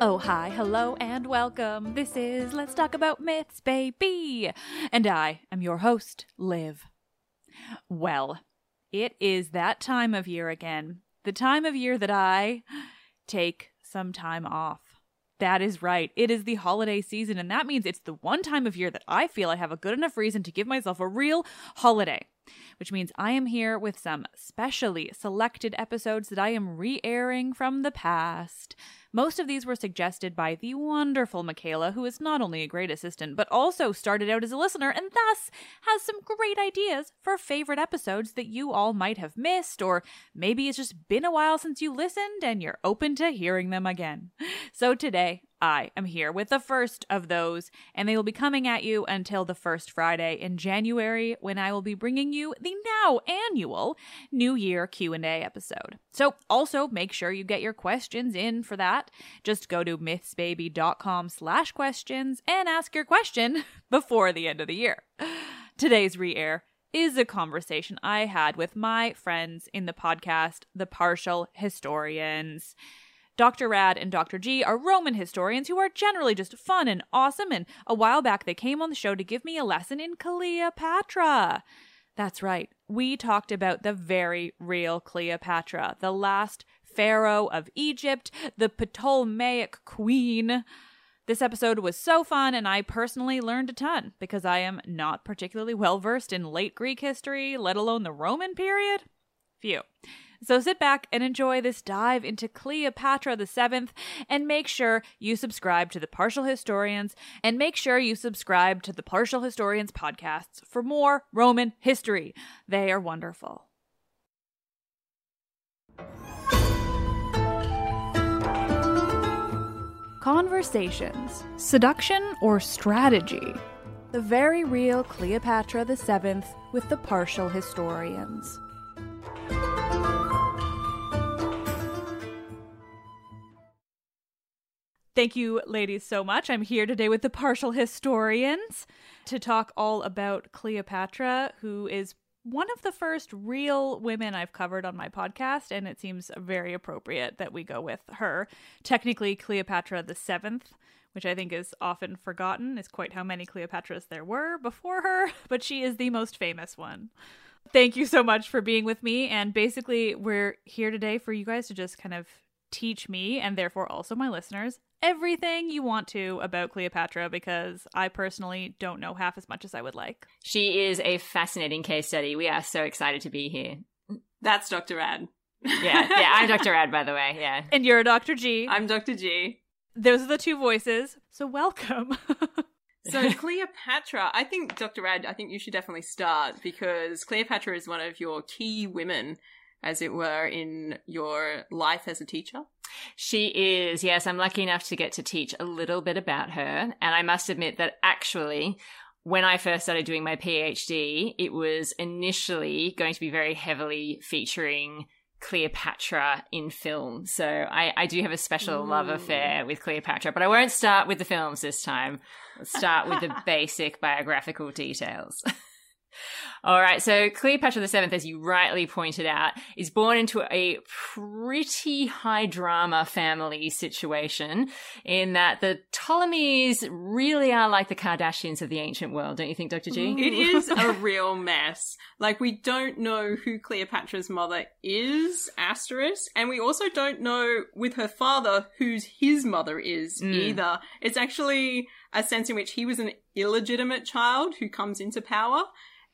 Oh, hi, hello, and welcome. This is Let's Talk About Myths, baby. And I am your host, Liv. Well, it is that time of year again. The time of year that I take some time off. That is right. It is the holiday season, and that means it's the one time of year that I feel I have a good enough reason to give myself a real holiday which means I am here with some specially selected episodes that I am re airing from the past. Most of these were suggested by the wonderful Michaela, who is not only a great assistant, but also started out as a listener and thus has some great ideas for favorite episodes that you all might have missed, or maybe it's just been a while since you listened and you're open to hearing them again. So today, I am here with the first of those, and they will be coming at you until the first Friday in January when I will be bringing you the now annual New Year Q&A episode. So also make sure you get your questions in for that. Just go to mythsbaby.com slash questions and ask your question before the end of the year. Today's re-air is a conversation I had with my friends in the podcast, The Partial Historians. Dr. Rad and Dr. G are Roman historians who are generally just fun and awesome, and a while back they came on the show to give me a lesson in Cleopatra. That's right, we talked about the very real Cleopatra, the last pharaoh of Egypt, the Ptolemaic queen. This episode was so fun, and I personally learned a ton because I am not particularly well versed in late Greek history, let alone the Roman period. Phew. So sit back and enjoy this dive into Cleopatra Seventh, and make sure you subscribe to the Partial Historians, and make sure you subscribe to the Partial Historians podcasts for more Roman history. They are wonderful. Conversations, seduction, or strategy? The very real Cleopatra VII with the Partial Historians. Thank you, ladies, so much. I'm here today with the partial historians to talk all about Cleopatra, who is one of the first real women I've covered on my podcast, and it seems very appropriate that we go with her. Technically, Cleopatra the Seventh, which I think is often forgotten, is quite how many Cleopatras there were before her, but she is the most famous one. Thank you so much for being with me, and basically, we're here today for you guys to just kind of teach me, and therefore also my listeners, everything you want to about Cleopatra because I personally don't know half as much as I would like. She is a fascinating case study. We are so excited to be here. That's Dr. Rad. Yeah, yeah, I'm Dr. Rad, by the way. Yeah. And you're Dr. G. I'm Dr. G. Those are the two voices, so welcome. so Cleopatra, I think Dr. Rad, I think you should definitely start because Cleopatra is one of your key women, as it were, in your life as a teacher. She is, yes. I'm lucky enough to get to teach a little bit about her. And I must admit that actually, when I first started doing my PhD, it was initially going to be very heavily featuring Cleopatra in film. So I, I do have a special Ooh. love affair with Cleopatra, but I won't start with the films this time. Let's start with the basic biographical details. All right, so Cleopatra VII, as you rightly pointed out, is born into a pretty high drama family situation in that the Ptolemies really are like the Kardashians of the ancient world, don't you think, Dr. G? It is a real mess. Like, we don't know who Cleopatra's mother is, asterisk, and we also don't know with her father whose his mother is mm. either. It's actually a sense in which he was an illegitimate child who comes into power.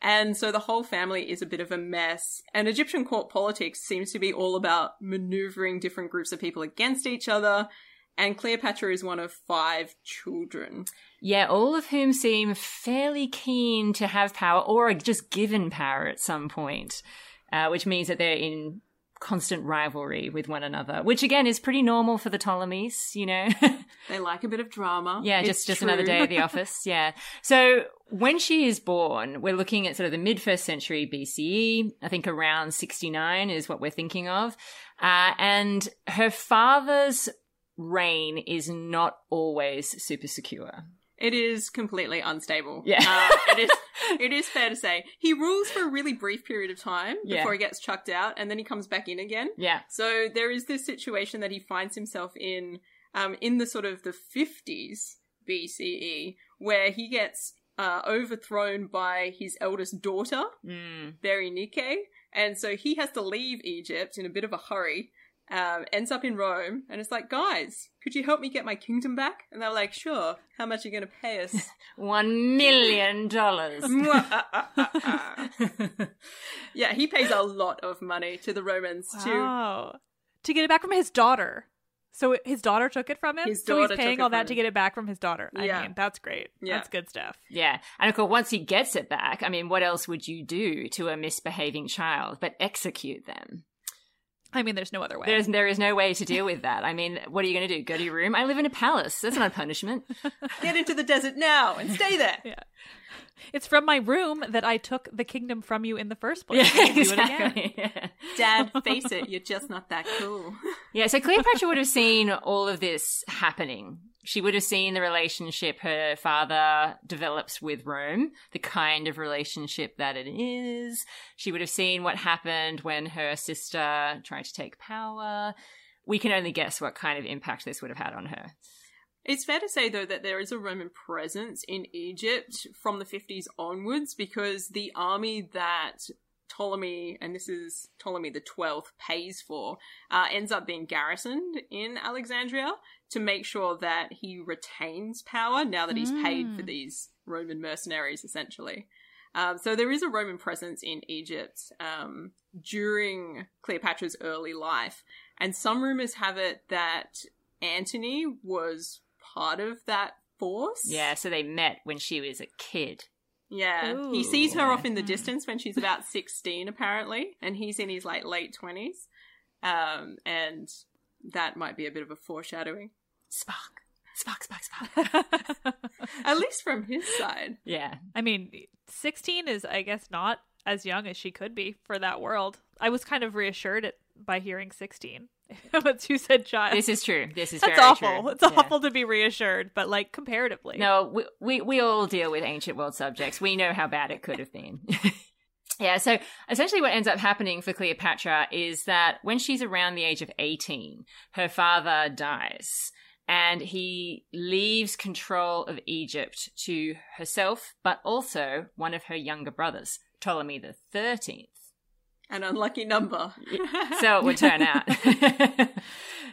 And so the whole family is a bit of a mess. And Egyptian court politics seems to be all about maneuvering different groups of people against each other. And Cleopatra is one of five children. Yeah, all of whom seem fairly keen to have power or are just given power at some point, uh, which means that they're in constant rivalry with one another, which again is pretty normal for the Ptolemies, you know. they like a bit of drama. Yeah, it's just just true. another day at the office. Yeah. So when she is born, we're looking at sort of the mid first century BCE. I think around 69 is what we're thinking of. Uh, and her father's reign is not always super secure. It is completely unstable. Yeah. Uh, it is it is fair to say. He rules for a really brief period of time yeah. before he gets chucked out and then he comes back in again. Yeah. So there is this situation that he finds himself in um, in the sort of the 50s BCE where he gets uh, overthrown by his eldest daughter, mm. Berenike, and so he has to leave Egypt in a bit of a hurry um, ends up in Rome, and it's like, guys, could you help me get my kingdom back? And they're like, sure. How much are you going to pay us? One million dollars. Ah, ah, ah, yeah, he pays a lot of money to the Romans wow. to to get it back from his daughter. So his daughter took it from him. His so he's paying all that to get it back from his daughter. I yeah. mean, that's great. Yeah. That's good stuff. Yeah. And of course, once he gets it back, I mean, what else would you do to a misbehaving child but execute them? I mean, there's no other way. There's there is no way to deal with that. I mean, what are you going to do? Go to your room? I live in a palace. That's not a punishment. Get into the desert now and stay there. yeah. It's from my room that I took the kingdom from you in the first place. Yeah, exactly. Yeah. Dad, face it, you're just not that cool. Yeah, so Cleopatra would have seen all of this happening she would have seen the relationship her father develops with Rome, the kind of relationship that it is. She would have seen what happened when her sister tried to take power. We can only guess what kind of impact this would have had on her. It's fair to say, though, that there is a Roman presence in Egypt from the 50s onwards because the army that Ptolemy, and this is Ptolemy the Twelfth, pays for, uh, ends up being garrisoned in Alexandria to make sure that he retains power now that he's paid for these Roman mercenaries, essentially. Um, so there is a Roman presence in Egypt um, during Cleopatra's early life, and some rumors have it that Antony was part of that force. Yeah, so they met when she was a kid. Yeah. he sees her off in the distance when she's about 16, apparently, and he's in his like late 20s. Um, and that might be a bit of a foreshadowing, Spark. Spark, spark, spark. at least from his side. yeah. I mean, 16 is, I guess, not as young as she could be for that world. I was kind of reassured by hearing 16. Once you said child. This is true. This is That's very awful. true. It's Yeah. awful to be reassured, but like comparatively. No, we, we we all deal with ancient world subjects. We know how bad it could have been. yeah, so essentially what ends up happening for Cleopatra is that when she's around the age of 18, her father dies and he leaves control of Egypt to herself, but also one of her younger brothers, Ptolemy the 13th. An unlucky number. so it would turn out.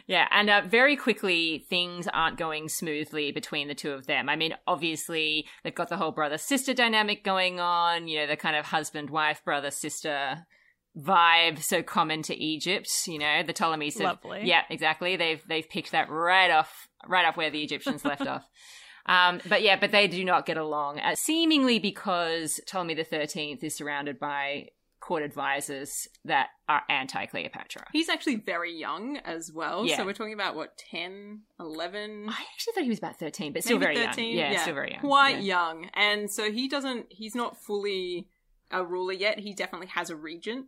yeah, and uh, very quickly things aren't going smoothly between the two of them. I mean, obviously they've got the whole brother sister dynamic going on. You know, the kind of husband wife brother sister vibe so common to Egypt. You know, the Ptolemies. Have, Lovely. Yeah, exactly. They've they've picked that right off right off where the Egyptians left off. Um, but yeah, but they do not get along, uh, seemingly because Ptolemy the Thirteenth is surrounded by court advisors that are anti Cleopatra. He's actually very young as well. Yeah. So we're talking about, what, 10, 11? I actually thought he was about thirteen, but still very 13? young. Yeah, still very young. Quite yeah. young. And so he doesn't, he's not fully a ruler yet. He definitely has a regent.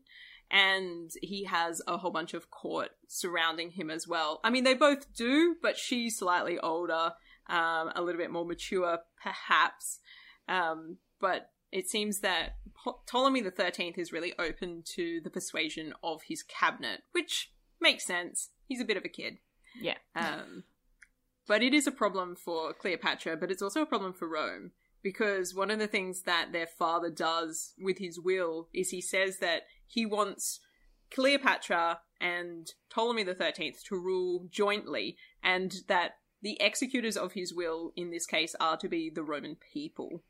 And he has a whole bunch of court surrounding him as well. I mean, they both do, but she's slightly older, um, a little bit more mature, perhaps. Um, but it seems that Ptolemy the Thirteenth is really open to the persuasion of his cabinet, which makes sense. He's a bit of a kid. Yeah. Um, but it is a problem for Cleopatra, but it's also a problem for Rome because one of the things that their father does with his will is he says that he wants Cleopatra and Ptolemy the Thirteenth to rule jointly, and that the executors of his will in this case are to be the Roman people.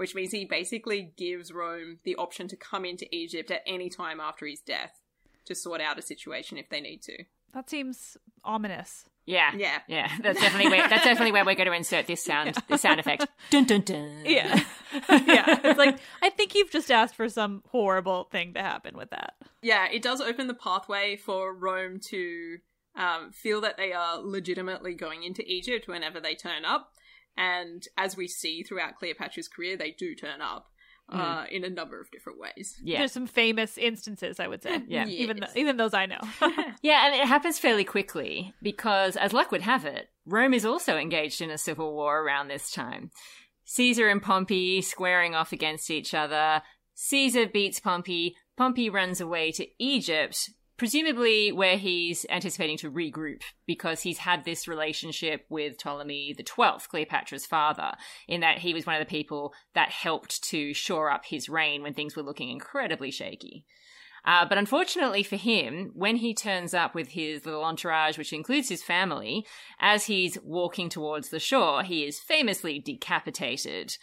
Which means he basically gives Rome the option to come into Egypt at any time after his death to sort out a situation if they need to. That seems ominous. Yeah. Yeah. Yeah. That's definitely where that's definitely where we're going to insert this sound this sound effect. Dun dun dun. Yeah. yeah. It's like, I think you've just asked for some horrible thing to happen with that. Yeah, it does open the pathway for Rome to um, feel that they are legitimately going into Egypt whenever they turn up. And as we see throughout Cleopatra's career, they do turn up uh, in a number of different ways. Yeah. There's some famous instances, I would say. Yeah. Even, th- even those I know. Yeah, and it happens fairly quickly because, as luck would have it, Rome is also engaged in a civil war around this time. Caesar and Pompey squaring off against each other. Caesar beats Pompey. Pompey runs away to Egypt, presumably where he's anticipating to regroup because he's had this relationship with Ptolemy the Twelfth, Cleopatra's father, in that he was one of the people that helped to shore up his reign when things were looking incredibly shaky. Uh, but unfortunately for him, when he turns up with his little entourage, which includes his family, as he's walking towards the shore, he is famously decapitated.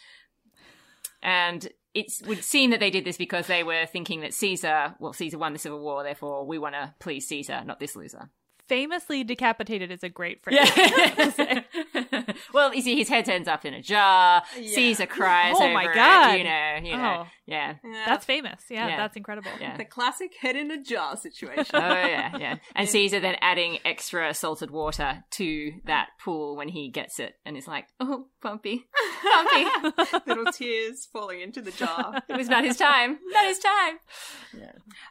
And it would seem that they did this because they were thinking that Caesar, well, Caesar won the Civil War, therefore we want to please Caesar, not this loser. Famously decapitated is a great phrase. Yeah. well, you see, his head ends up in a jar. Caesar cries Oh over my it, God. you know, you know, Oh. yeah. That's famous. Yeah, Yeah. that's incredible. Yeah. The classic head in a jar situation. Oh yeah, yeah. And Caesar then adding extra salted water to that pool when he gets it, and is like, "Oh, Pompey, Pompey, Little tears falling into the jar. it was not his time, not his time."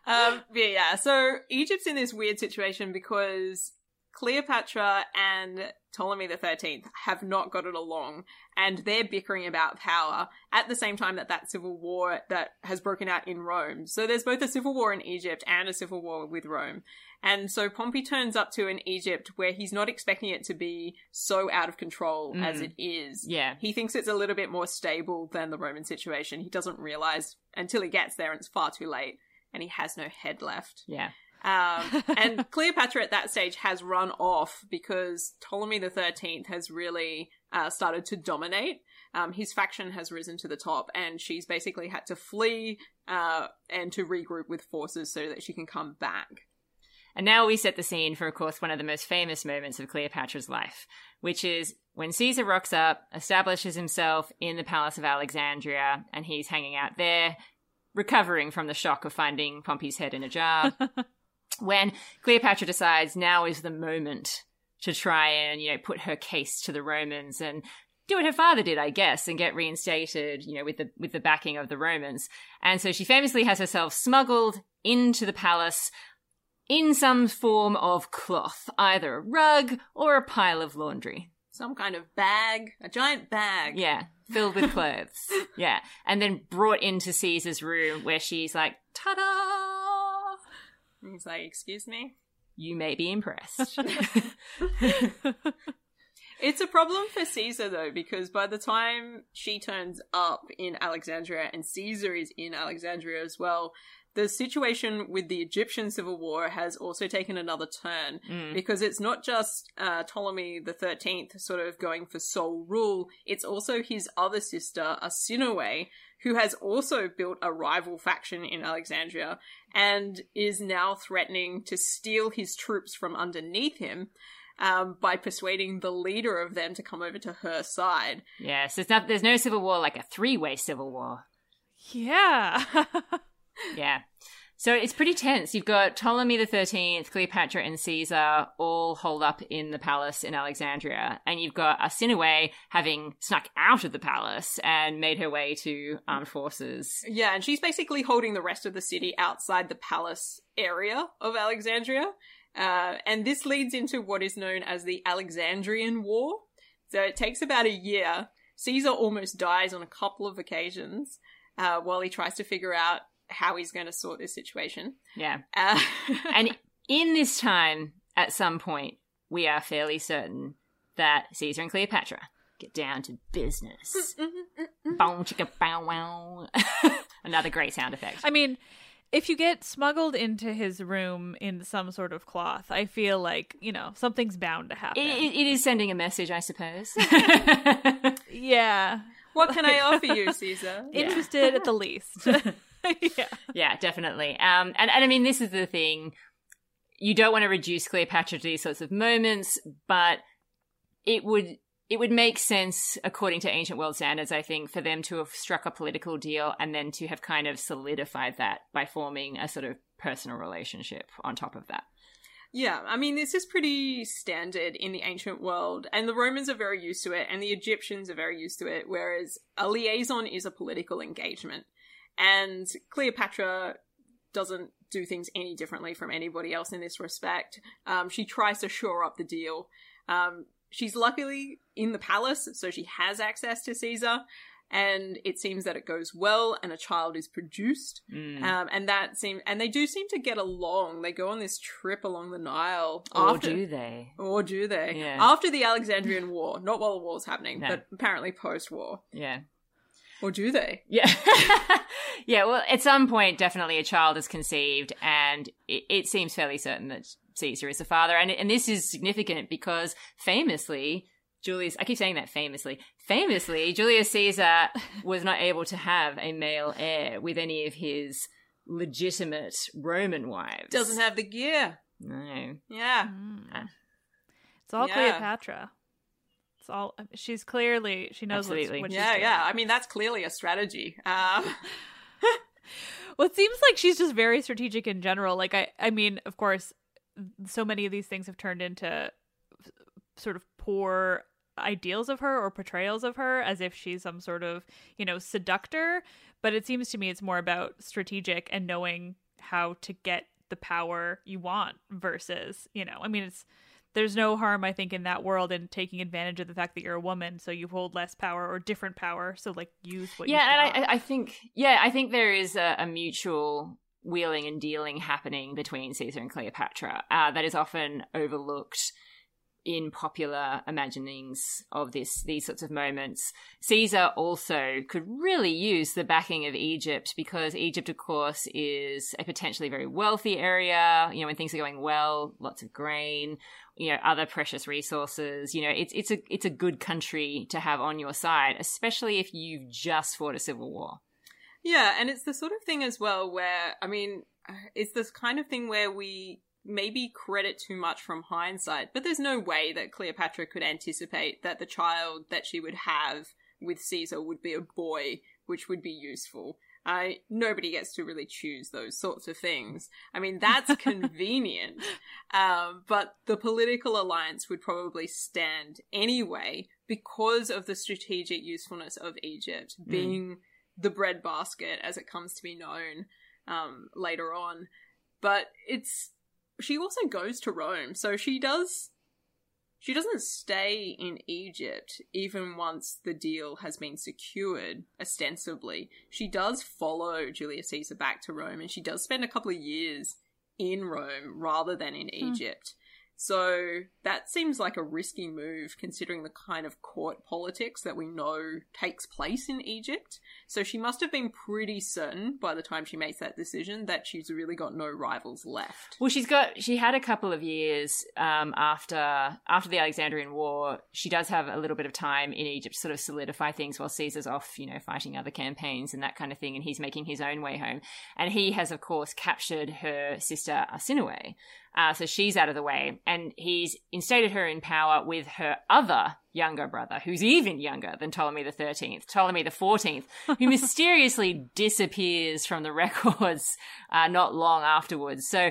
Um, but yeah, so Egypt's in this weird situation because Cleopatra and Ptolemy the Thirteenth have not got it along, and they're bickering about power at the same time that that civil war that has broken out in Rome. So there's both a civil war in Egypt and a civil war with Rome. And so Pompey turns up to an Egypt where he's not expecting it to be so out of control mm. as it is. Yeah. He thinks it's a little bit more stable than the Roman situation. He doesn't realize until he gets there and it's far too late and he has no head left. Yeah. Um, and Cleopatra at that stage has run off because Ptolemy the Thirteenth has really uh, started to dominate. Um, his faction has risen to the top, and she's basically had to flee uh, and to regroup with forces so that she can come back. And now we set the scene for, of course, one of the most famous moments of Cleopatra's life, which is when Caesar rocks up, establishes himself in the Palace of Alexandria, and he's hanging out there, recovering from the shock of finding Pompey's head in a jar. when Cleopatra decides now is the moment to try and, you know, put her case to the Romans and do what her father did, I guess, and get reinstated, you know, with the with the backing of the Romans. And so she famously has herself smuggled into the palace in some form of cloth, either a rug or a pile of laundry. Some kind of bag, a giant bag. Yeah, filled with clothes. yeah. And then brought into Caesar's room where she's like, ta da! And he's like, Excuse me? You may be impressed. It's a problem for Caesar though, because by the time she turns up in Alexandria and Caesar is in Alexandria as well, the situation with the Egyptian civil war has also taken another turn because it's not just uh, Ptolemy the Thirteenth sort of going for sole rule; it's also his other sister Arsinoe, who has also built a rival faction in Alexandria and is now threatening to steal his troops from underneath him. Um, by persuading the leader of them to come over to her side. yes, there's, not, there's no civil war like a three way civil war. Yeah. Yeah. So it's pretty tense. You've got Ptolemy the Thirteenth, Cleopatra, and Caesar all holed up in the palace in Alexandria, and you've got Arsinoe having snuck out of the palace and made her way to armed forces. Yeah, and she's basically holding the rest of the city outside the palace area of Alexandria. Uh, and this leads into what is known as the Alexandrian War. So it takes about a year. Caesar almost dies on a couple of occasions uh, while he tries to figure out how he's going to sort this situation. Yeah. Uh, And in this time, at some point, we are fairly certain that Caesar and Cleopatra get down to business. Mm, mm, mm, bow chicka bow wow. Another great sound effect. I mean, if you get smuggled into his room in some sort of cloth, I feel like, you know, something's bound to happen. It, it- it is sending a message, I suppose. yeah. what can I offer you, Caesar? Interested at the least. yeah. yeah, definitely. Um, and, and I mean, this is the thing. You don't want to reduce Cleopatra to these sorts of moments, but it would it would make sense, according to ancient world standards, I think, for them to have struck a political deal and then to have kind of solidified that by forming a sort of personal relationship on top of that. Yeah, I mean, this is pretty standard in the ancient world, and the Romans are very used to it, and the Egyptians are very used to it, whereas a liaison is a political engagement. And Cleopatra doesn't do things any differently from anybody else in this respect. Um, she tries to shore up the deal. Um, she's luckily in the palace, so she has access to Caesar. And it seems that it goes well, and a child is produced, Mm. um, and that seem and they do seem to get along. They go on this trip along the Nile, Or after, do they? or do they? Yeah. After the Alexandrian War, not while the war's happening, No. but apparently post-war. Yeah. Or do they? Yeah. yeah, well, at some point, definitely a child is conceived, and it, it seems fairly certain that Caesar is the father. And, and this is significant because famously, Julius, I keep saying that famously, famously, Julius Caesar was not able to have a male heir with any of his legitimate Roman wives. Doesn't have the gear. No. Yeah. Mm. It's all Yeah. Cleopatra. It's all. She's clearly she knows what's, Absolutely. what she's Yeah, doing. yeah. I mean, that's clearly a strategy. Um, Well, it seems like she's just very strategic in general. Like I, I mean, of course, so many of these things have turned into sort of poor ideals of her or portrayals of her as if she's some sort of you know seductor. But it seems to me it's more about strategic and knowing how to get the power you want versus you know. I mean, it's there's no harm I think in that world in taking advantage of the fact that you're a woman, so you hold less power or different power. So like use what yeah, and. I, I think, yeah, I think there is a, a mutual wheeling and dealing happening between Caesar and Cleopatra uh, that is often overlooked in popular imaginings of this these sorts of moments. Caesar also could really use the backing of Egypt because Egypt, of course, is a potentially very wealthy area. You know, when things are going well, lots of grain, you know, other precious resources. You know, it's it's a it's a good country to have on your side, especially if you've just fought a civil war. Yeah, and it's the sort of thing as well where I mean, it's this kind of thing where we maybe credit too much from hindsight, but there's no way that Cleopatra could anticipate that the child that she would have with Caesar would be a boy, which would be useful. I nobody gets to really choose those sorts of things. I mean, that's convenient, um, but the political alliance would probably stand anyway because of the strategic usefulness of Egypt mm. being the breadbasket, as it comes to be known um, later on. But it's she also goes to Rome, so she does she doesn't stay in Egypt even once the deal has been secured, ostensibly. She does follow Julius Caesar back to Rome and she does spend a couple of years in Rome rather than in hmm. Egypt. So that seems like a risky move considering the kind of court politics that we know takes place in Egypt. So she must have been pretty certain by the time she makes that decision that she's really got no rivals left. Well, she's got she had a couple of years um, after after the Alexandrian War. She does have a little bit of time in Egypt to sort of solidify things while Caesar's off, you know, fighting other campaigns and that kind of thing, and he's making his own way home. And he has, of course, captured her sister Arsinoe. Uh, so she's out of the way. And he's instated her in power with her other younger brother, who's even younger than Ptolemy the 13th, Ptolemy the 14th, who mysteriously disappears from the records uh, not long afterwards. So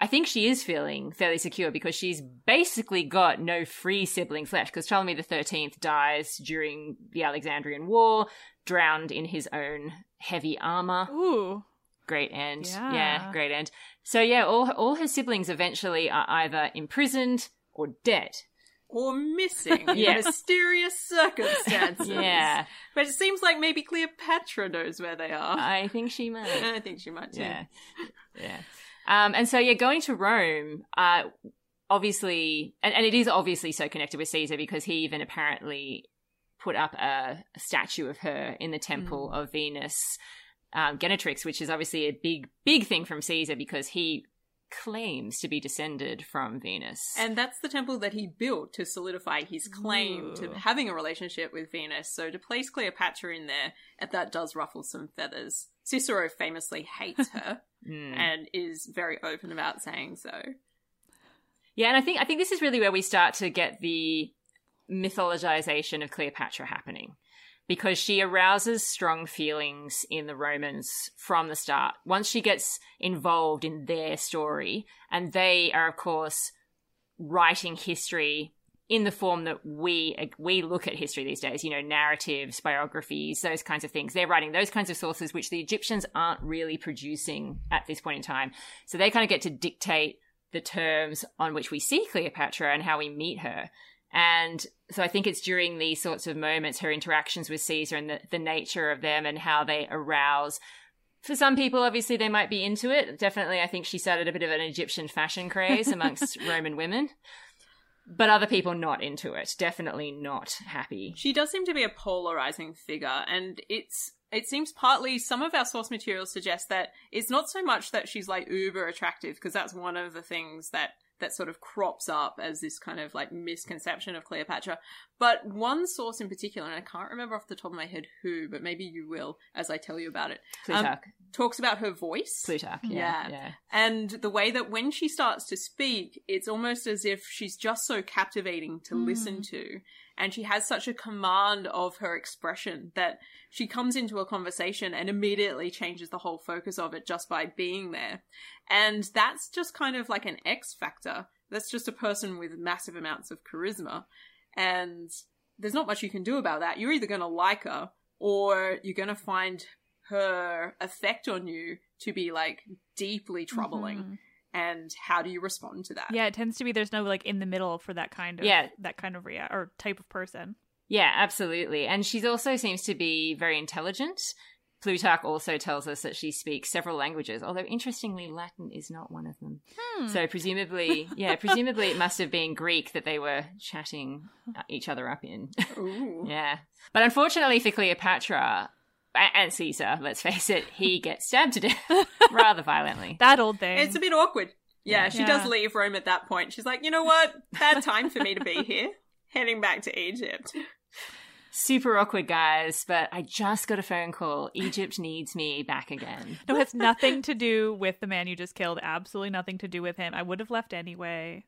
I think she is feeling fairly secure because she's basically got no free siblings left because Ptolemy the 13th dies during the Alexandrian War, drowned in his own heavy armor. Ooh great end. Yeah. yeah, great end. So yeah, all all her siblings eventually are either imprisoned or dead. Or missing in mysterious circumstances. Yeah. But it seems like maybe Cleopatra knows where they are. I think she might. I think she might too. Yeah. Yeah. Um, and so yeah, going to Rome, uh, obviously, and, and it is obviously so connected with Caesar because he even apparently put up a, a statue of her in the temple mm. of Venus um, Genetrix, which is obviously a big, big thing from Caesar because he claims to be descended from Venus. And that's the temple that he built to solidify his claim Ooh. to having a relationship with Venus. So to place Cleopatra in there, that does ruffle some feathers. Cicero famously hates her mm. and is very open about saying so. Yeah, and I think I think this is really where we start to get the mythologization of Cleopatra happening because she arouses strong feelings in the Romans from the start. Once she gets involved in their story, and they are, of course, writing history in the form that we we look at history these days, you know, narratives, biographies, those kinds of things. They're writing those kinds of sources which the Egyptians aren't really producing at this point in time. So they kind of get to dictate the terms on which we see Cleopatra and how we meet her. And so I think it's during these sorts of moments, her interactions with Caesar and the, the nature of them and how they arouse. For some people, obviously, they might be into it. Definitely, I think she started a bit of an Egyptian fashion craze amongst Roman women. But other people not into it. Definitely not happy. She does seem to be a polarizing figure, and it's it seems partly some of our source materials suggest that it's not so much that she's like uber attractive because that's one of the things that that sort of crops up as this kind of like misconception of Cleopatra. But one source in particular, and I can't remember off the top of my head who, but maybe you will as I tell you about it. Plutarch. Um, talks about her voice. Plutarch, yeah, yeah, yeah. And the way that when she starts to speak, it's almost as if she's just so captivating to mm. listen to and she has such a command of her expression that she comes into a conversation and immediately changes the whole focus of it just by being there. And that's just kind of like an X factor. That's just a person with massive amounts of charisma. And there's not much you can do about that. You're either going to like her or you're going to find her effect on you to be like deeply troubling. Mm-hmm and how do you respond to that? Yeah, it tends to be there's no like in the middle for that kind of yeah that kind of rea- or type of person. Yeah, absolutely. And she also seems to be very intelligent. Plutarch also tells us that she speaks several languages, although interestingly, Latin is not one of them. Hmm. So presumably, yeah, presumably it must have been Greek that they were chatting each other up in. Ooh. yeah. But unfortunately for Cleopatra and Caesar, let's face it, he gets stabbed to death rather violently. That old thing. It's a bit awkward. Yeah, she Yeah. does leave Rome at that point. She's like, you know what? Bad time for me to be here. Heading back to Egypt. Super awkward, guys, but I just got a phone call. Egypt needs me back again. no, it has nothing to do with the man you just killed. Absolutely nothing to do with him. I would have left anyway.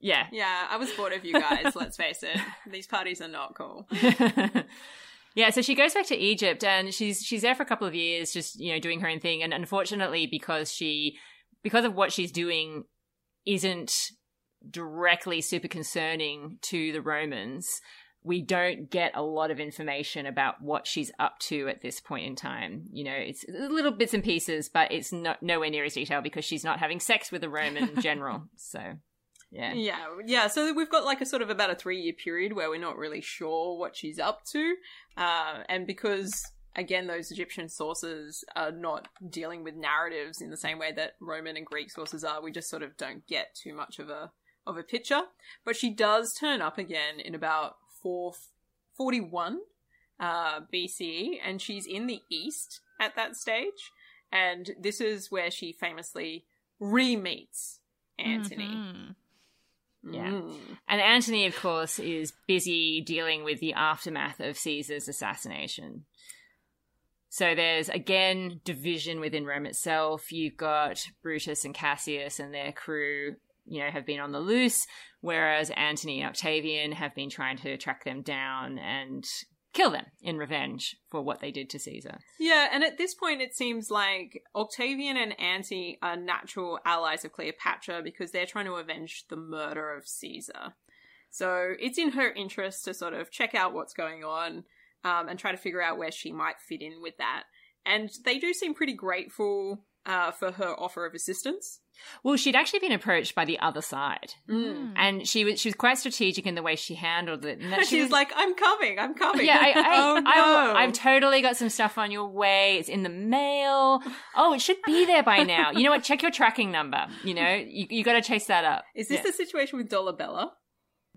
Yeah. Yeah, I was bored of you guys, let's face it. These parties are not cool. Yeah, so she goes back to Egypt and she's she's there for a couple of years just, you know, doing her own thing and unfortunately because she because of what she's doing isn't directly super concerning to the Romans, we don't get a lot of information about what she's up to at this point in time. You know, it's little bits and pieces, but it's not nowhere near as detailed because she's not having sex with a Roman general. So, yeah. Yeah, yeah. So we've got like a sort of about a three year period where we're not really sure what she's up to, uh, and because again those Egyptian sources are not dealing with narratives in the same way that Roman and Greek sources are, we just sort of don't get too much of a of a picture. But she does turn up again in about four forty one uh, BCE, and she's in the east at that stage, and this is where she famously re meets Antony. Mhm. Yeah. Mm. And Antony, of course, is busy dealing with the aftermath of Caesar's assassination. So there's again division within Rome itself. You've got Brutus and Cassius and their crew, you know, have been on the loose, whereas Antony and Octavian have been trying to track them down and kill them in revenge for what they did to Caesar. Yeah, and at this point, it seems like Octavian and Antony are natural allies of Cleopatra because they're trying to avenge the murder of Caesar. So it's in her interest to sort of check out what's going on um, and try to figure out where she might fit in with that. And they do seem pretty grateful uh, for her offer of assistance. Well, she'd actually been approached by the other side, Mm. and she was she was quite strategic in the way she handled it. And she She's was- like, I'm coming, I'm coming. Yeah, I, I, oh, no. I, have totally got some stuff on your way. It's in the mail. Oh, it should be there by now. You know what? Check your tracking number. You know, you, you got to chase that up. Is this Yeah. the situation with Dolabella?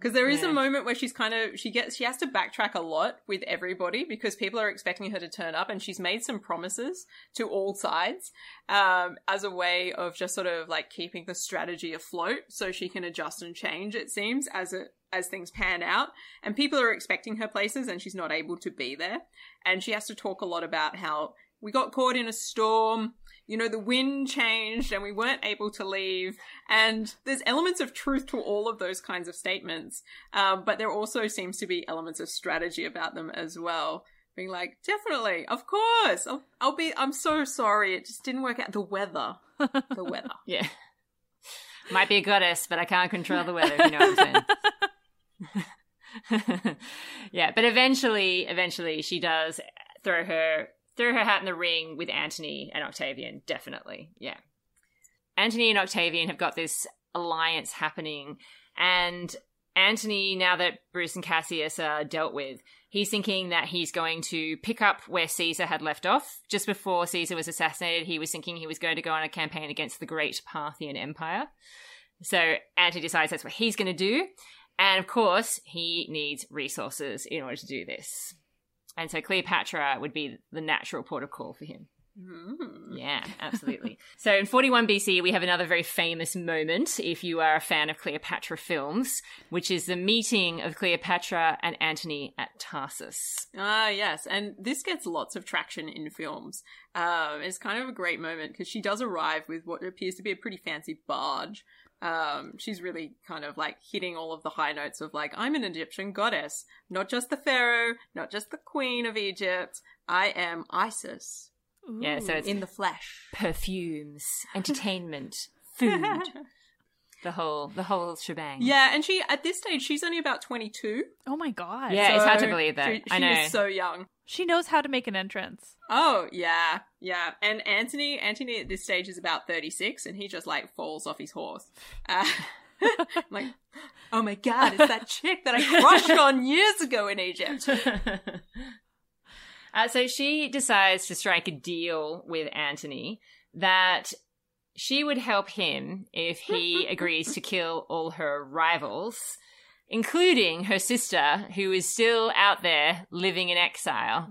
Because there is Yeah. a moment where she's kind of she gets she has to backtrack a lot with everybody because people are expecting her to turn up, and she's made some promises to all sides um, as a way of just sort of like keeping the strategy afloat, so she can adjust and change. It seems as it as things pan out, and people are expecting her places, and she's not able to be there, and she has to talk a lot about how we got caught in a storm you know, the wind changed and we weren't able to leave. And there's elements of truth to all of those kinds of statements. Um, but there also seems to be elements of strategy about them as well. Being like, definitely, of course, I'll, I'll be, I'm so sorry. It just didn't work out. The weather. The weather. Yeah. Might be a goddess, but I can't control the weather, if you know what I'm saying. yeah, but eventually, eventually she does throw her throw her hat in the ring with Antony and Octavian, definitely. Yeah. Antony and Octavian have got this alliance happening, and Antony, now that Brutus and Cassius are dealt with, he's thinking that he's going to pick up where Caesar had left off. Just before Caesar was assassinated, he was thinking he was going to go on a campaign against the great Parthian Empire. So Antony decides that's what he's going to do. And of course, he needs resources in order to do this. And so Cleopatra would be the natural port of call for him. Mm. Yeah, absolutely. so in 41 BC, we have another very famous moment, if you are a fan of Cleopatra films, which is the meeting of Cleopatra and Antony at Tarsus. Ah, yes. And this gets lots of traction in films. Um, it's kind of a great moment because she does arrive with what appears to be a pretty fancy barge. Um, she's really kind of like hitting all of the high notes of like, I'm an Egyptian goddess, not just the pharaoh, not just the queen of Egypt. I am Isis Yeah, so it's in the flesh. perfumes, entertainment, food, the whole the whole shebang. Yeah, and she at this stage she's only about 22. Oh my god. Yeah, it's hard to believe that. She, I know. is so young. She knows how to make an entrance. Oh yeah, yeah. And Antony, Antony at this stage is about thirty six, and he just like falls off his horse. Uh, I'm like, oh my god, it's that chick that I crushed on years ago in Egypt. Uh, so she decides to strike a deal with Antony that she would help him if he agrees to kill all her rivals, including her sister, who is still out there living in exile.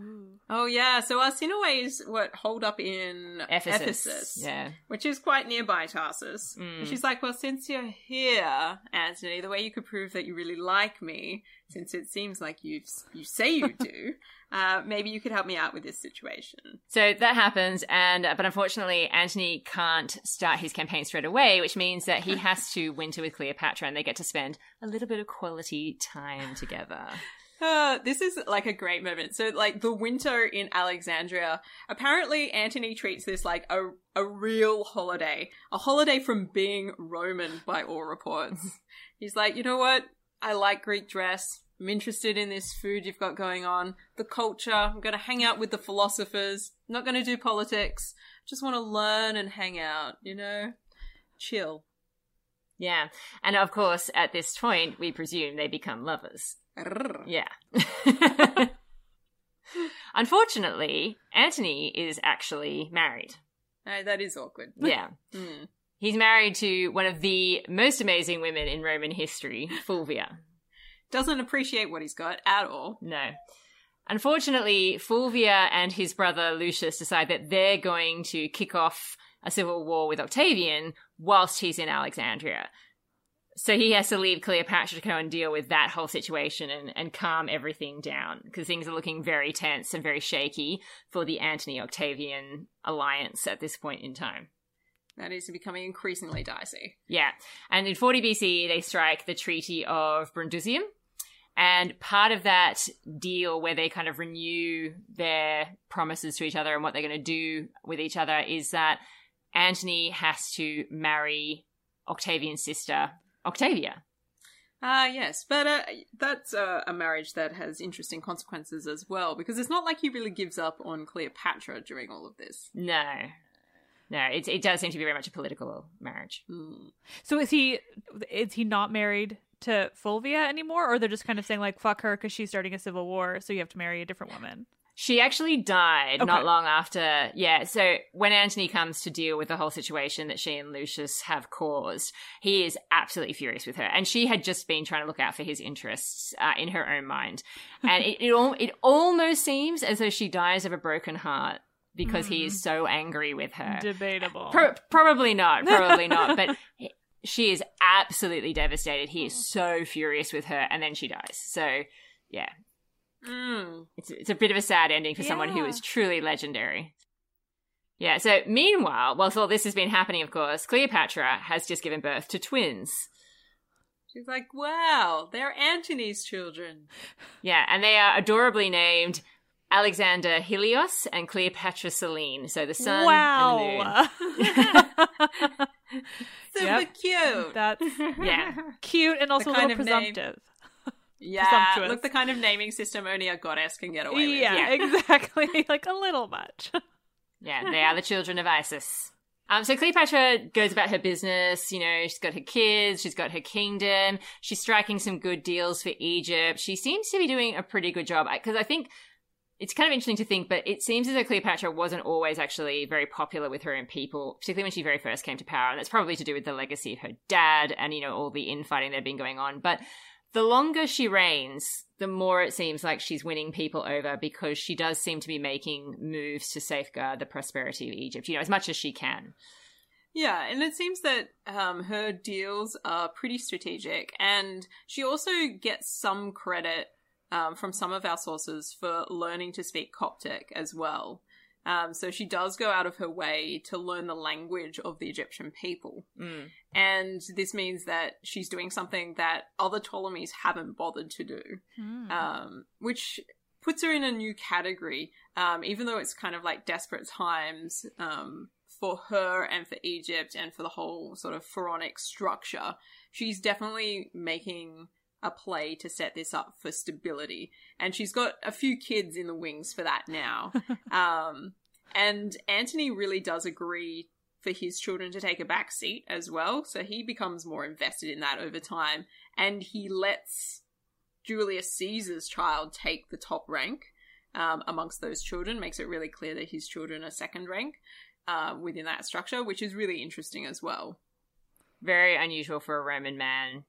Oh yeah, so Arsinoe's what hold up in Ephesus. Ephesus, Yeah. which is quite nearby Tarsus. And mm. she's like, "Well, since you're here, Antony, the way you could prove that you really like me, since it seems like you you say you do, uh, maybe you could help me out with this situation." So that happens, and uh, but unfortunately, Antony can't start his campaign straight away, which means that he has to winter with Cleopatra, and they get to spend a little bit of quality time together. Uh, this is like a great moment. So, like the winter in Alexandria, apparently Antony treats this like a a real holiday, a holiday from being Roman by all reports. He's like, you know what? I like Greek dress. I'm interested in this food you've got going on, the culture. I'm going to hang out with the philosophers. I'm not going to do politics. Just want to learn and hang out. You know, chill. Yeah, and of course, at this point, we presume they become lovers. Yeah. Unfortunately, Antony is actually married. Uh, that is awkward. Yeah. Hmm. He's married to one of the most amazing women in Roman history, Fulvia. Doesn't appreciate what he's got at all. No. Unfortunately, Fulvia and his brother Lucius decide that they're going to kick off a civil war with Octavian whilst he's in Alexandria. So he has to leave Cleopatra to go and deal with that whole situation and, and calm everything down because things are looking very tense and very shaky for the Antony Octavian alliance at this point in time. That is becoming increasingly dicey. Yeah. And in 40 BC, they strike the Treaty of Brundisium. And part of that deal where they kind of renew their promises to each other and what they're going to do with each other is that Antony has to marry Octavian's sister, Octavia. Ah, yes, but uh, that's uh, a marriage that has interesting consequences as well, because it's not like he really gives up on Cleopatra during all of this. No. No, it, it does seem to be very much a political marriage. So is he is he not married to Fulvia anymore, or they're just kind of saying like fuck her because she's starting a civil war, so you have to marry a different woman? She actually died Okay. not long after. Yeah, so when Antony comes to deal with the whole situation that she and Lucius have caused, he is absolutely furious with her, and she had just been trying to look out for his interests uh, in her own mind, and it it, al- it almost seems as though she dies of a broken heart because he is so angry with her. Debatable. Pro- probably not, probably not, but. She is absolutely devastated. He is so furious with her, and then she dies. So, yeah, Mm. it's it's a bit of a sad ending for someone who is truly legendary. Yeah. So meanwhile, whilst all this has been happening, of course, Cleopatra has just given birth to twins. She's like, wow, they're Antony's children. Yeah, and they are adorably named Alexander Helios and Cleopatra Selene. So the sun and the moon. Super Yep. cute. That's Yeah. cute and also a kind little of name. presumptive. yeah, presumptuous. look, the kind of naming system only a goddess can get away with. Yeah, exactly. like a little much. Yeah, they are the children of Isis. Um, so Cleopatra goes about her business. You know, she's got her kids, she's got her kingdom. She's striking some good deals for Egypt. She seems to be doing a pretty good job because I think it's kind of interesting to think, but it seems as though Cleopatra wasn't always actually very popular with her own people, particularly when she very first came to power. And that's probably to do with the legacy of her dad and, you know, all the infighting that had been going on. But the longer she reigns, the more it seems like she's winning people over because she does seem to be making moves to safeguard the prosperity of Egypt, you know, as much as she can. Yeah, and it seems that um, her deals are pretty strategic, and she also gets some credit um, from some of our sources for learning to speak Coptic as well. Um, so she does go out of her way to learn the language of the Egyptian people. Mm. And this means that she's doing something that other Ptolemies haven't bothered to do, um, which puts her in a new category, um, even though it's kind of like desperate times um, for her and for Egypt and for the whole sort of pharaonic structure. She's definitely making a play to set this up for stability. And she's got a few kids in the wings for that now. um, and Antony really does agree for his children to take a back seat as well. So he becomes more invested in that over time. And he lets Julius Caesar's child take the top rank. um, amongst those children. Makes it really clear that his children are second rank uh, within that structure, which is really interesting as well. Very unusual for a Roman man.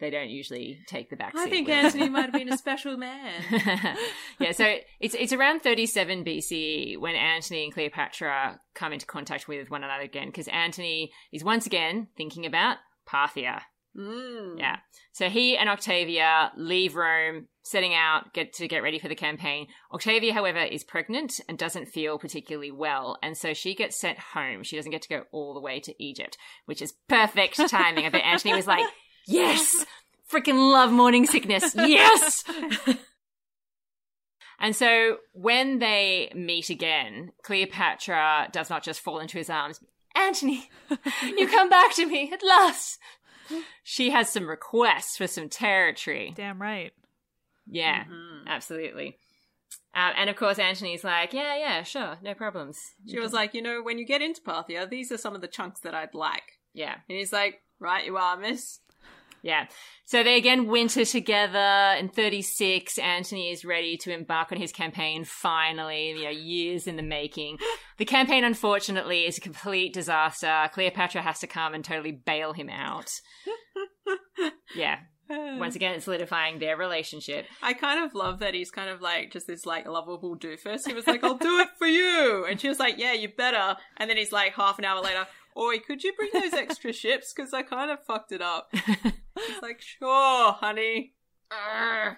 They don't usually take the back seat. I think Antony might have been a special man. yeah, so it's it's around 37 BCE when Antony and Cleopatra come into contact with one another again, because Antony is once again thinking about Parthia. Mm. Yeah. So he and Octavia leave Rome, setting out get to get ready for the campaign. Octavia, however, is pregnant and doesn't feel particularly well, and so she gets sent home. She doesn't get to go all the way to Egypt, which is perfect timing. I bet Antony was like, "Yes, freaking love morning sickness. Yes." And so when they meet again, Cleopatra does not just fall into his arms. Antony, you come back to me at last. She has some requests for some territory. Damn right. Yeah, Mhm. absolutely. Uh, and of course, Antony's like, yeah, yeah, sure, no problems. She was like, you know, when you get into Parthia, these are some of the chunks that I'd like. yeah, And he's like, right, you are, miss. Yeah. So they again winter together in 36. Antony is ready to embark on his campaign finally, you know, years in the making. The campaign, unfortunately, is a complete disaster. Cleopatra has to come and totally bail him out. Yeah. Once again, it's solidifying their relationship. I kind of love that he's kind of like just this like lovable doofus. He was like, I'll do it for you. And she was like, yeah, you better. And then he's like half an hour later, Oi, could you bring those extra ships? Because I kind of fucked it up. He's like, sure, honey.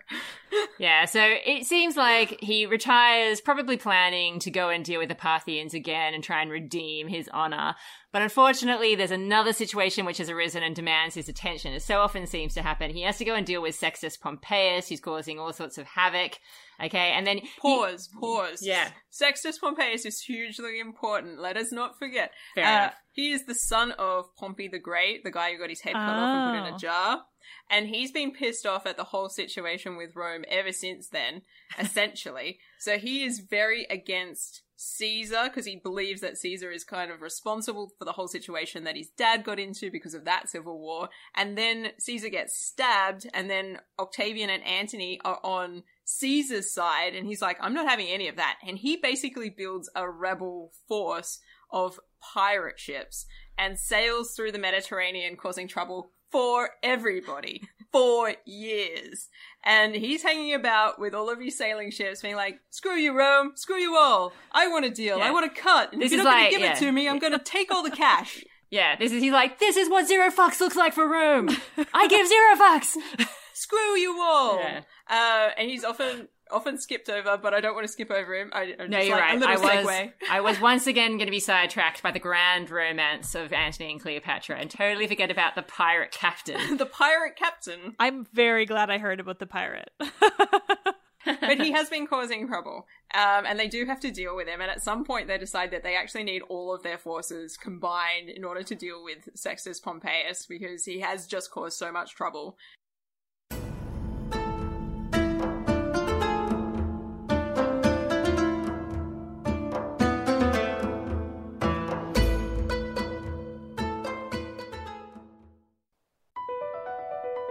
Yeah, so it seems like he retires, probably planning to go and deal with the Parthians again and try and redeem his honor. But unfortunately, there's another situation which has arisen and demands his attention, as so often seems to happen. He has to go and deal with Sextus Pompeius, who's causing all sorts of havoc. Okay, and then he- Pause, pause. Yeah. Sextus Pompeius is hugely important. Let us not forget. Fair Uh, enough. He is the son of Pompey the Great, the guy who got his head cut off and put in Oh. a jar. And he's been pissed off at the whole situation with Rome ever since then, essentially. so he is very against Caesar because he believes that Caesar is kind of responsible for the whole situation that his dad got into because of that civil war. And then Caesar gets stabbed, and then Octavian and Antony are on Caesar's side, and he's like, I'm not having any of that. And he basically builds a rebel force of pirate ships and sails through the Mediterranean, causing trouble for everybody for years. And he's hanging about with all of these sailing ships, being like, "Screw you, Rome! Screw you all! I want a deal. I want a cut. And This if you're is not going to give yeah. it to me, I'm going to take all the cash." yeah, this is he's like, this is what zero fucks looks like for Rome. I give zero fucks. Screw you all! Yeah. Uh, and he's often often skipped over, but I don't want to skip over him. I, I'm No, just you're like, right. A little I was, segue. I was once again going to be sidetracked by the grand romance of Antony and Cleopatra and totally forget about the pirate captain. the pirate captain. I'm very glad I heard about the pirate. but he has been causing trouble. Um, and they do have to deal with him. And at some point, they decide that they actually need all of their forces combined in order to deal with Sextus Pompeius because he has just caused so much trouble.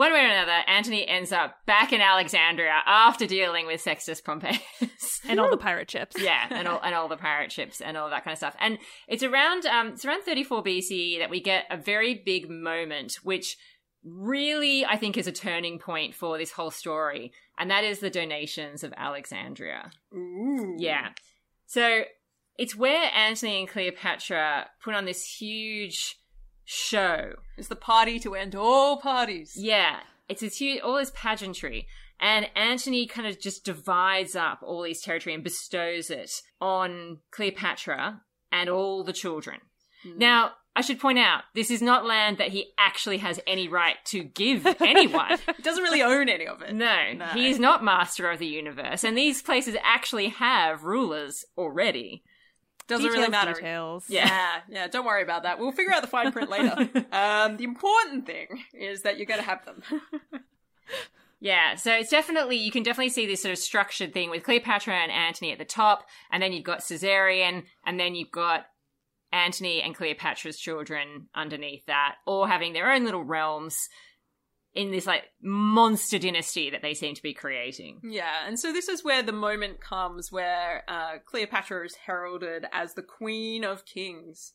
One way or another, Antony ends up back in Alexandria after dealing with Sextus Pompeius. and all the pirate ships. yeah, and all and all the pirate ships and all that kind of stuff. And it's around um it's around 34 BC that we get a very big moment which really I think is a turning point for this whole story, and that is the donations of Alexandria. Ooh. Yeah. So it's where Antony and Cleopatra put on this huge show. It's the party to end all parties. Yeah. It's this huge, all this pageantry. And Antony kind of just divides up all these territory and bestows it on Cleopatra and all the children. Hmm. Now, I should point out, this is not land that he actually has any right to give anyone. He doesn't really own any of it. No, No. he is not master of the universe, and these places actually have rulers already. Doesn't really matter. Details. Yeah, yeah, don't worry about that. We'll figure out the fine print later. um, the important thing is that you're going to have them. Yeah, so it's definitely you can definitely see this sort of structured thing with Cleopatra and Antony at the top, and then you've got Caesarion, and then you've got Antony and Cleopatra's children underneath that, all having their own little realms in this like monster dynasty that they seem to be creating. yeah, and so this is where the moment comes where uh, Cleopatra is heralded as the Queen of Kings.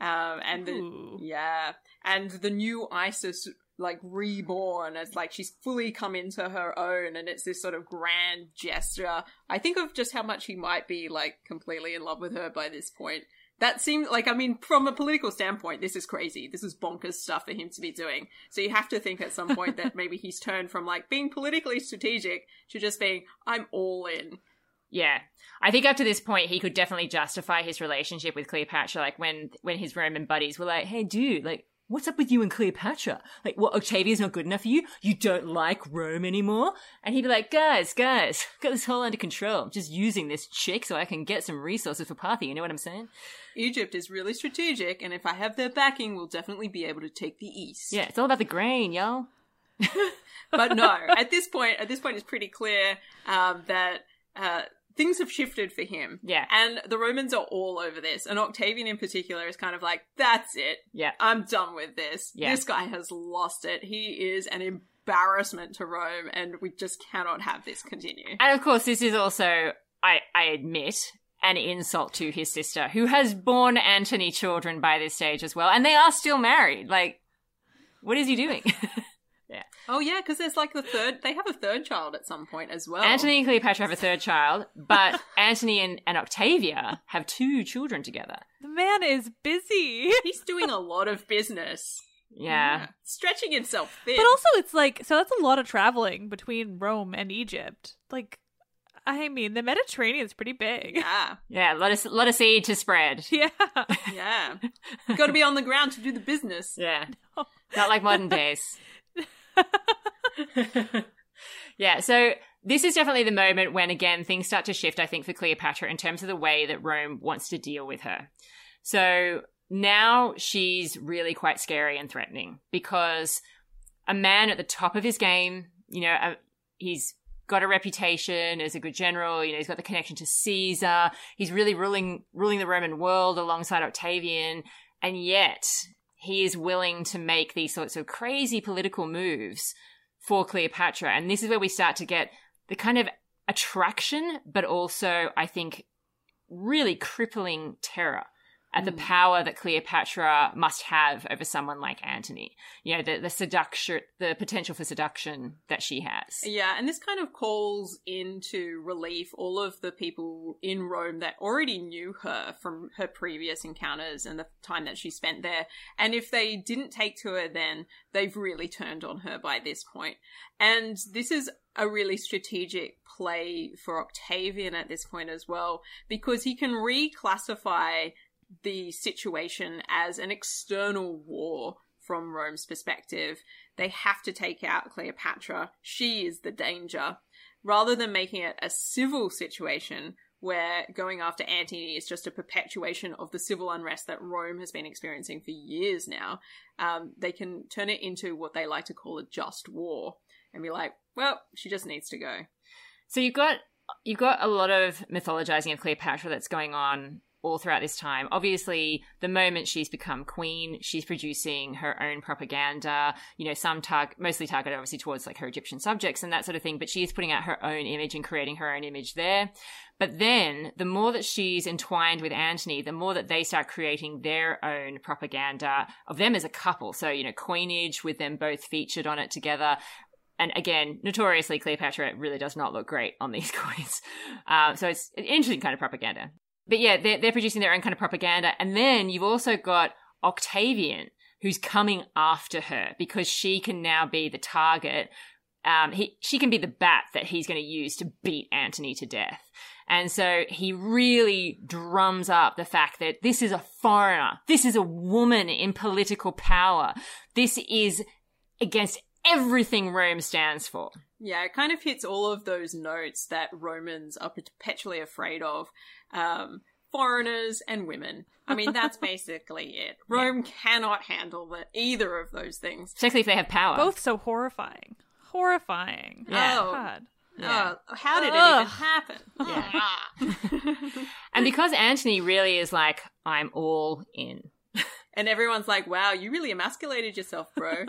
Um, and the, Ooh. yeah, and the new Isis like reborn as like she's fully come into her own and it's this sort of grand gesture. I think of just how much he might be like completely in love with her by this point. That seems like I mean from a political standpoint this is crazy. This is bonkers stuff for him to be doing. So you have to think at some point that maybe he's turned from like being politically strategic to just being I'm all in. Yeah. I think up to this point he could definitely justify his relationship with Cleopatra, like when when his Roman buddies were like, Hey dude, like What's up with you and Cleopatra? Like, what, Octavia's not good enough for you? You don't like Rome anymore? And he'd be like, guys, guys, got this whole under control. I'm just using this chick so I can get some resources for Parthia. You know what I'm saying? Egypt is really strategic and if I have their backing we'll definitely be able to take the east. Yeah, it's all about the grain, y'all. but no, at this point, at this point, it's pretty clear um, that uh, things have shifted for him. Yeah. and the Romans are all over this, and Octavian in particular is kind of like, "That's it, Yeah. I'm done with this. Yeah. This guy has lost it. He is an embarrassment to Rome, and we just cannot have this continue." And of course, this is also, I, I admit, an insult to his sister, who has borne Antony children by this stage as well, and they are still married. Like, what is he doing? Oh yeah, because there's like the third. They have a third child at some point as well. Antony and Cleopatra have a third child, but Antony and, and Octavia have two children together. The man is busy. He's doing a lot of business. Yeah. stretching himself thin. But also, it's like, so that's a lot of traveling between Rome and Egypt. Like, I mean, the Mediterranean's pretty big. Yeah, Yeah, let us let us seed to spread. Yeah. yeah. Got to be on the ground to do the business. Yeah. Not like modern days. yeah, so this is definitely the moment when, again, things start to shift, I think, for Cleopatra in terms of the way that Rome wants to deal with her. So now she's really quite scary and threatening because a man at the top of his game, you know, uh, he's got a reputation as a good general, you know, he's got the connection to Caesar, he's really ruling ruling the Roman world alongside Octavian, and yet he is willing to make these sorts of crazy political moves for Cleopatra. And this is where we start to get the kind of attraction, but also, I think, really crippling terror at the hmm. power that Cleopatra must have over someone like Antony. You know, the, the seduction, the potential for seduction that she has. Yeah, and this kind of calls into relief all of the people in Rome that already knew her from her previous encounters and the time that she spent there. And if they didn't take to her then, they've really turned on her by this point. And this is a really strategic play for Octavian at this point as well, because he can reclassify the situation as an external war from Rome's perspective. They have to take out Cleopatra. She is the danger. Rather than making it a civil situation where going after Antony is just a perpetuation of the civil unrest that Rome has been experiencing for years now, um, they can turn it into what they like to call a just war and be like, well, she just needs to go. So you've got you've got a lot of mythologizing of Cleopatra that's going on all throughout this time. Obviously, the moment she's become queen, she's producing her own propaganda, you know, some target, mostly targeted obviously towards like her Egyptian subjects and that sort of thing, but she is putting out her own image and creating her own image there. But then the more that she's entwined with Antony, the more that they start creating their own propaganda of them as a couple. So, you know, coinage with them both featured on it together. And again, notoriously, Cleopatra really does not look great on these coins. Uh, so it's an interesting kind of propaganda but yeah, they're, they're producing their own kind of propaganda. And then you've also got Octavian, who's coming after her because she can now be the target. Um, he, she can be the bat that he's going to use to beat Antony to death. And so he really drums up the fact that this is a foreigner. This is a woman in political power. This is against everything Rome stands for. Yeah, it kind of hits all of those notes that Romans are perpetually afraid of um, foreigners and women. I mean, that's basically it. Rome cannot handle the, either of those things. Particularly if they have power. Both so horrifying. Horrifying. Yeah. Oh. God. Yeah. Oh, how did it even happen? Yeah. And because Antony really is like, I'm all in. and everyone's like, wow, you really emasculated yourself, bro.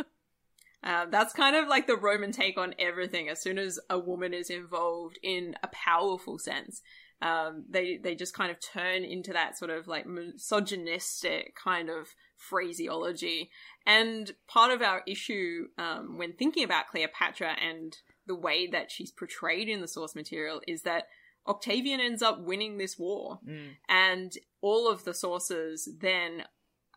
Um, that's kind of like the Roman take on everything. As soon as a woman is involved in a powerful sense, um, they they just kind of turn into that sort of like misogynistic kind of phraseology. And part of our issue um, when thinking about Cleopatra and the way that she's portrayed in the source material is that Octavian ends up winning this war, and all of the sources then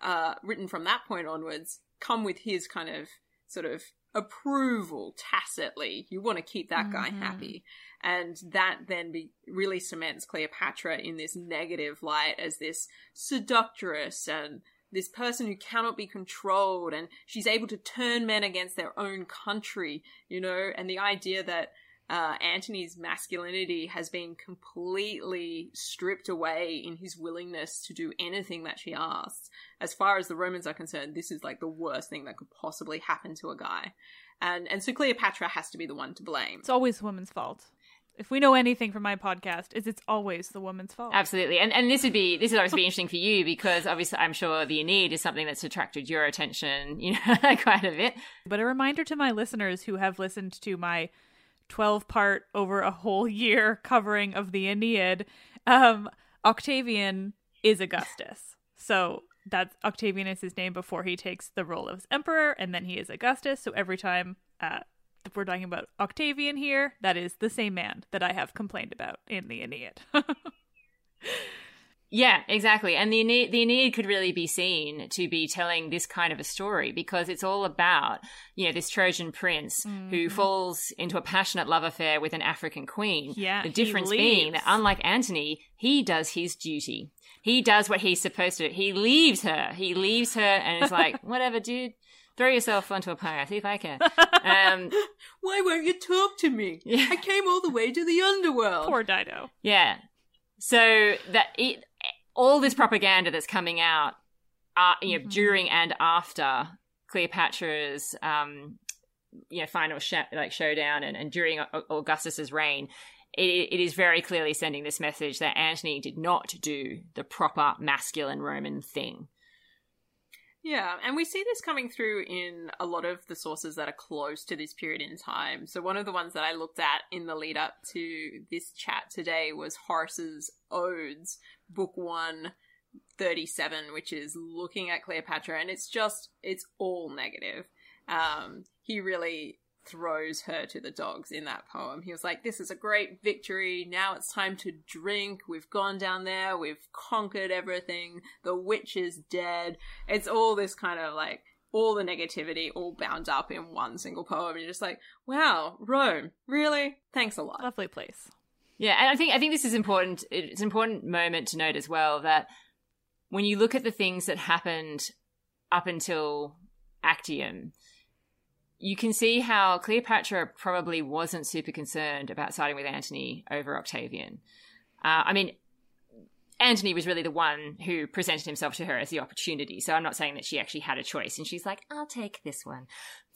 uh, written from that point onwards come with his kind of sort of approval tacitly. You want to keep that guy mm-hmm. happy. And that then be, really cements Cleopatra in this negative light as this seductress and this person who cannot be controlled and she's able to turn men against their own country, you know, and the idea that uh, Antony's masculinity has been completely stripped away in his willingness to do anything that she asks. As far as the Romans are concerned, this is like the worst thing that could possibly happen to a guy. And and so Cleopatra has to be the one to blame. It's always the woman's fault. If we know anything from my podcast, is it's always the woman's fault. Absolutely. And and this would be this would obviously be interesting for you because obviously I'm sure the Aeneid is something that's attracted your attention, you know, quite a bit. But a reminder to my listeners who have listened to my 12 part over a whole year covering of the Aeneid, um, Octavian is Augustus. So that's Octavian is his name before he takes the role of emperor, and then he is Augustus. So every time uh, we're talking about Octavian here, that is the same man that I have complained about in the Aeneid. Yeah, exactly. And the Aeneid, the Aeneid could really be seen to be telling this kind of a story because it's all about, you know, this Trojan prince Mm-hmm. who falls into a passionate love affair with an African queen. Yeah, The difference being that unlike Antony, he does his duty. He does what he's supposed to. He leaves her. He leaves her and is like, whatever, dude. Throw yourself onto a pyre. See if I can. Um, Why won't you talk to me? Yeah. I came all the way to the underworld. Poor Dido. Yeah. So that it, all this propaganda that's coming out, uh, you know, Mhm. during and after Cleopatra's, um, you know, final sh- like showdown and, and during Au- Augustus's reign, it, it is very clearly sending this message that Antony did not do the proper masculine Roman thing. Yeah, and we see this coming through in a lot of the sources that are close to this period in time. So one of the ones that I looked at in the lead up to this chat today was Horace's Odes, book one, 37, which is looking at Cleopatra, and it's just, it's all negative. Um, he really throws her to the dogs in that poem. He was like, This is a great victory. Now it's time to drink. We've gone down there. We've conquered everything. The witch is dead. It's all this kind of like, all the negativity all bound up in one single poem. You're just like, wow, Rome, really? Thanks a lot. Lovely place. Yeah, and I think I think this is important. It's an important moment to note as well that when you look at the things that happened up until Actium, you can see how Cleopatra probably wasn't super concerned about siding with Antony over Octavian. Uh, I mean, Antony was really the one who presented himself to her as the opportunity. So I'm not saying that she actually had a choice and she's like, I'll take this one.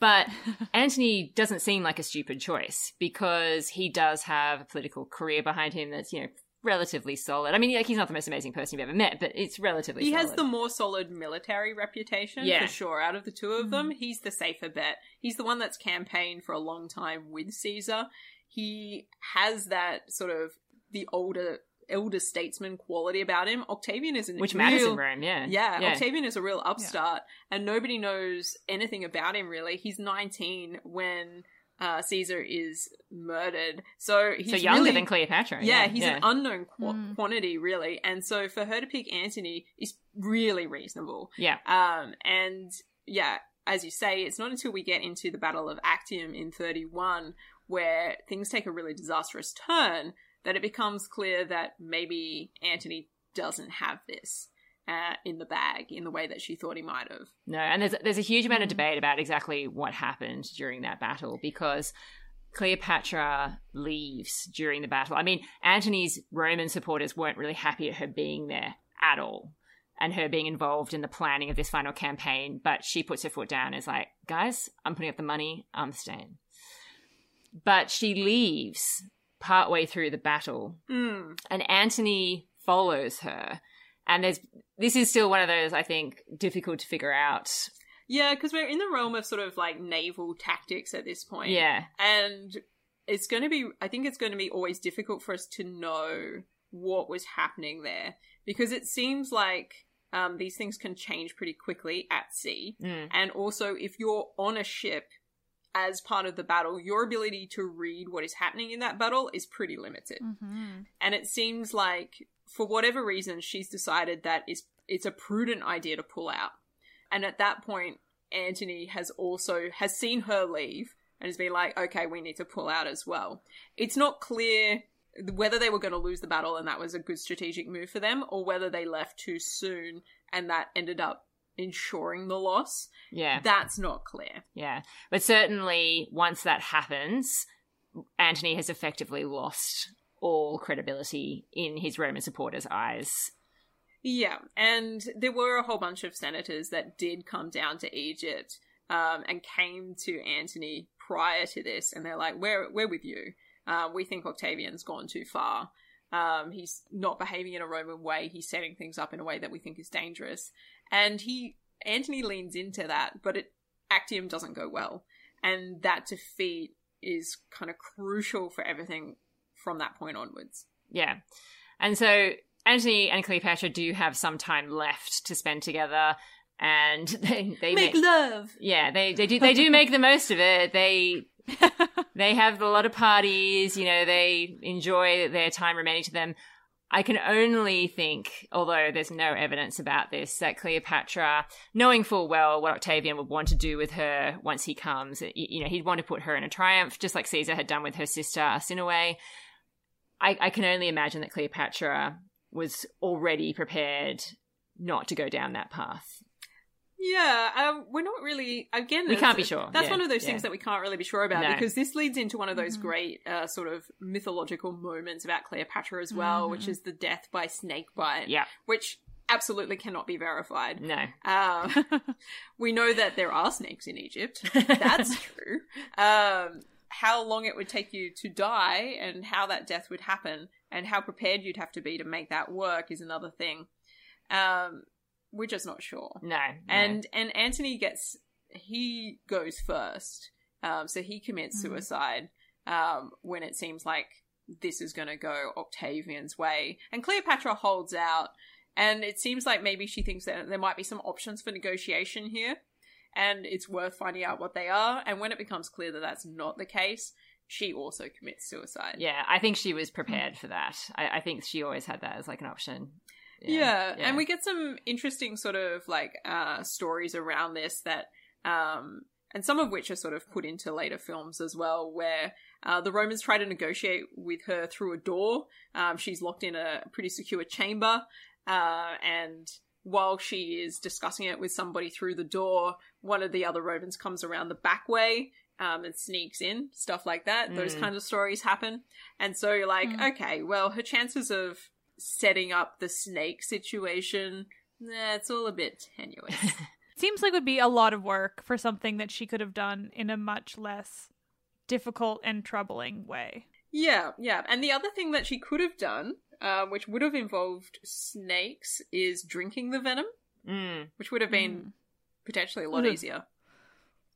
But Antony doesn't seem like a stupid choice because he does have a political career behind him that's, you know, relatively solid. I mean, like, he's not the most amazing person you've ever met, but it's relatively He has the more solid military reputation Yeah. for sure. Out of the two of mm-hmm. them, he's the safer bet. He's the one that's campaigned for a long time with Caesar. He has that sort of the older elder statesman quality about him. Octavian is an Which real, matters in Rome, yeah. Yeah, Octavian is a real upstart, and nobody knows anything about him really. He's 19 when uh, Caesar is murdered, so he's so younger really- than Cleopatra. yeah, he's an unknown qu- Mm. quantity, really. And so for her to pick Antony is really reasonable. yeah. Um, and yeah, as you say, it's not until we get into the Battle of Actium in 31 where things take a really disastrous turn that it becomes clear that maybe Antony doesn't have this. Uh, in the bag, in the way that she thought he might have. No, and there's there's a huge amount of debate about exactly what happened during that battle because Cleopatra leaves during the battle. I mean, Antony's Roman supporters weren't really happy at her being there at all and her being involved in the planning of this final campaign, but she puts her foot down and is like, guys, I'm putting up the money, I'm staying. But she leaves partway through the battle Mm. and Antony follows her. And there's this is still one of those I think difficult to figure out. Yeah, because we're in the realm of sort of like naval tactics at this point. Yeah. and it's going to be i think it's going to be always difficult for us to know what was happening there because it seems like um, these things can change pretty quickly at sea Mm. and also if you're on a ship as part of the battle your ability to read what is happening in that battle is pretty limited. Mm-hmm. and it seems like for whatever reason she's decided that it's it's a prudent idea to pull out. And at that point antony has also has seen her leave and has been like okay we need to pull out as well. It's not clear whether they were going to lose the battle and that was a good strategic move for them or whether they left too soon and that ended up ensuring the loss Yeah. that's not clear Yeah. But certainly once that happens, Antony has effectively lost all credibility in his Roman supporters' eyes. Yeah, and there were a whole bunch of senators that did come down to Egypt um, and came to Antony prior to this, and they're like, "We're we're with you. Uh, we think Octavian's gone too far. Um, he's not behaving in a Roman way. He's setting things up in a way that we think is dangerous." And he Antony leans into that, but it Actium doesn't go well, and that defeat is kind of crucial for everything from that point onwards. Yeah. And so Antony and Cleopatra do have some time left to spend together and they, they Make ma- love. yeah, they, they do they do make the most of it. They they have a lot of parties, you know, they enjoy their time remaining to them. I can only think, although there's no evidence about this, that Cleopatra, knowing full well what Octavian would want to do with her once he comes, you know, he'd want to put her in a triumph, just like Caesar had done with her sister Arsinoe. I, I can only imagine that Cleopatra was already prepared not to go down that path. Yeah, um, we're not really. Again, we can't be sure. That's yeah, one of those yeah. things that we can't really be sure about No. because this leads into one of those Mm-hmm. great uh, sort of mythological moments about Cleopatra as well, which is the death by snake bite. Mm-hmm. Yeah. which absolutely cannot be verified. No. Um, we know that there are snakes in Egypt. That's true. Um, how long it would take you to die and how that death would happen and how prepared you'd have to be to make that work is another thing. Um, we're just not sure. No. no. And and Antony gets he goes first. Um, so he commits Mm-hmm. suicide um, when it seems like this is going to go Octavian's way, and Cleopatra holds out. And it seems like maybe she thinks that there might be some options for negotiation here, and it's worth finding out what they are. And when it becomes clear that that's not the case, she also commits suicide. yeah, I think she was prepared for that. I, I think she always had that as like an option. Yeah, and we get some interesting sort of like uh, stories around this that, um, and some of which are sort of put into later films as well, where uh, the Romans try to negotiate with her through a door. Um, she's locked in a pretty secure chamber, uh, and while she is discussing it with somebody through the door, one of the other Romans comes around the back way. Um, and sneaks in, stuff like that. Those Mm. kinds of stories happen. And so you're like, Mm. okay, well, her chances of setting up the snake situation, nah, it's all a bit tenuous. Seems like it would be a lot of work for something that she could have done in a much less difficult and troubling way. yeah, yeah. And the other thing that she could have done, uh, which would have involved snakes, is drinking the venom, Mm, which would have been Mm. potentially a lot Ugh. easier.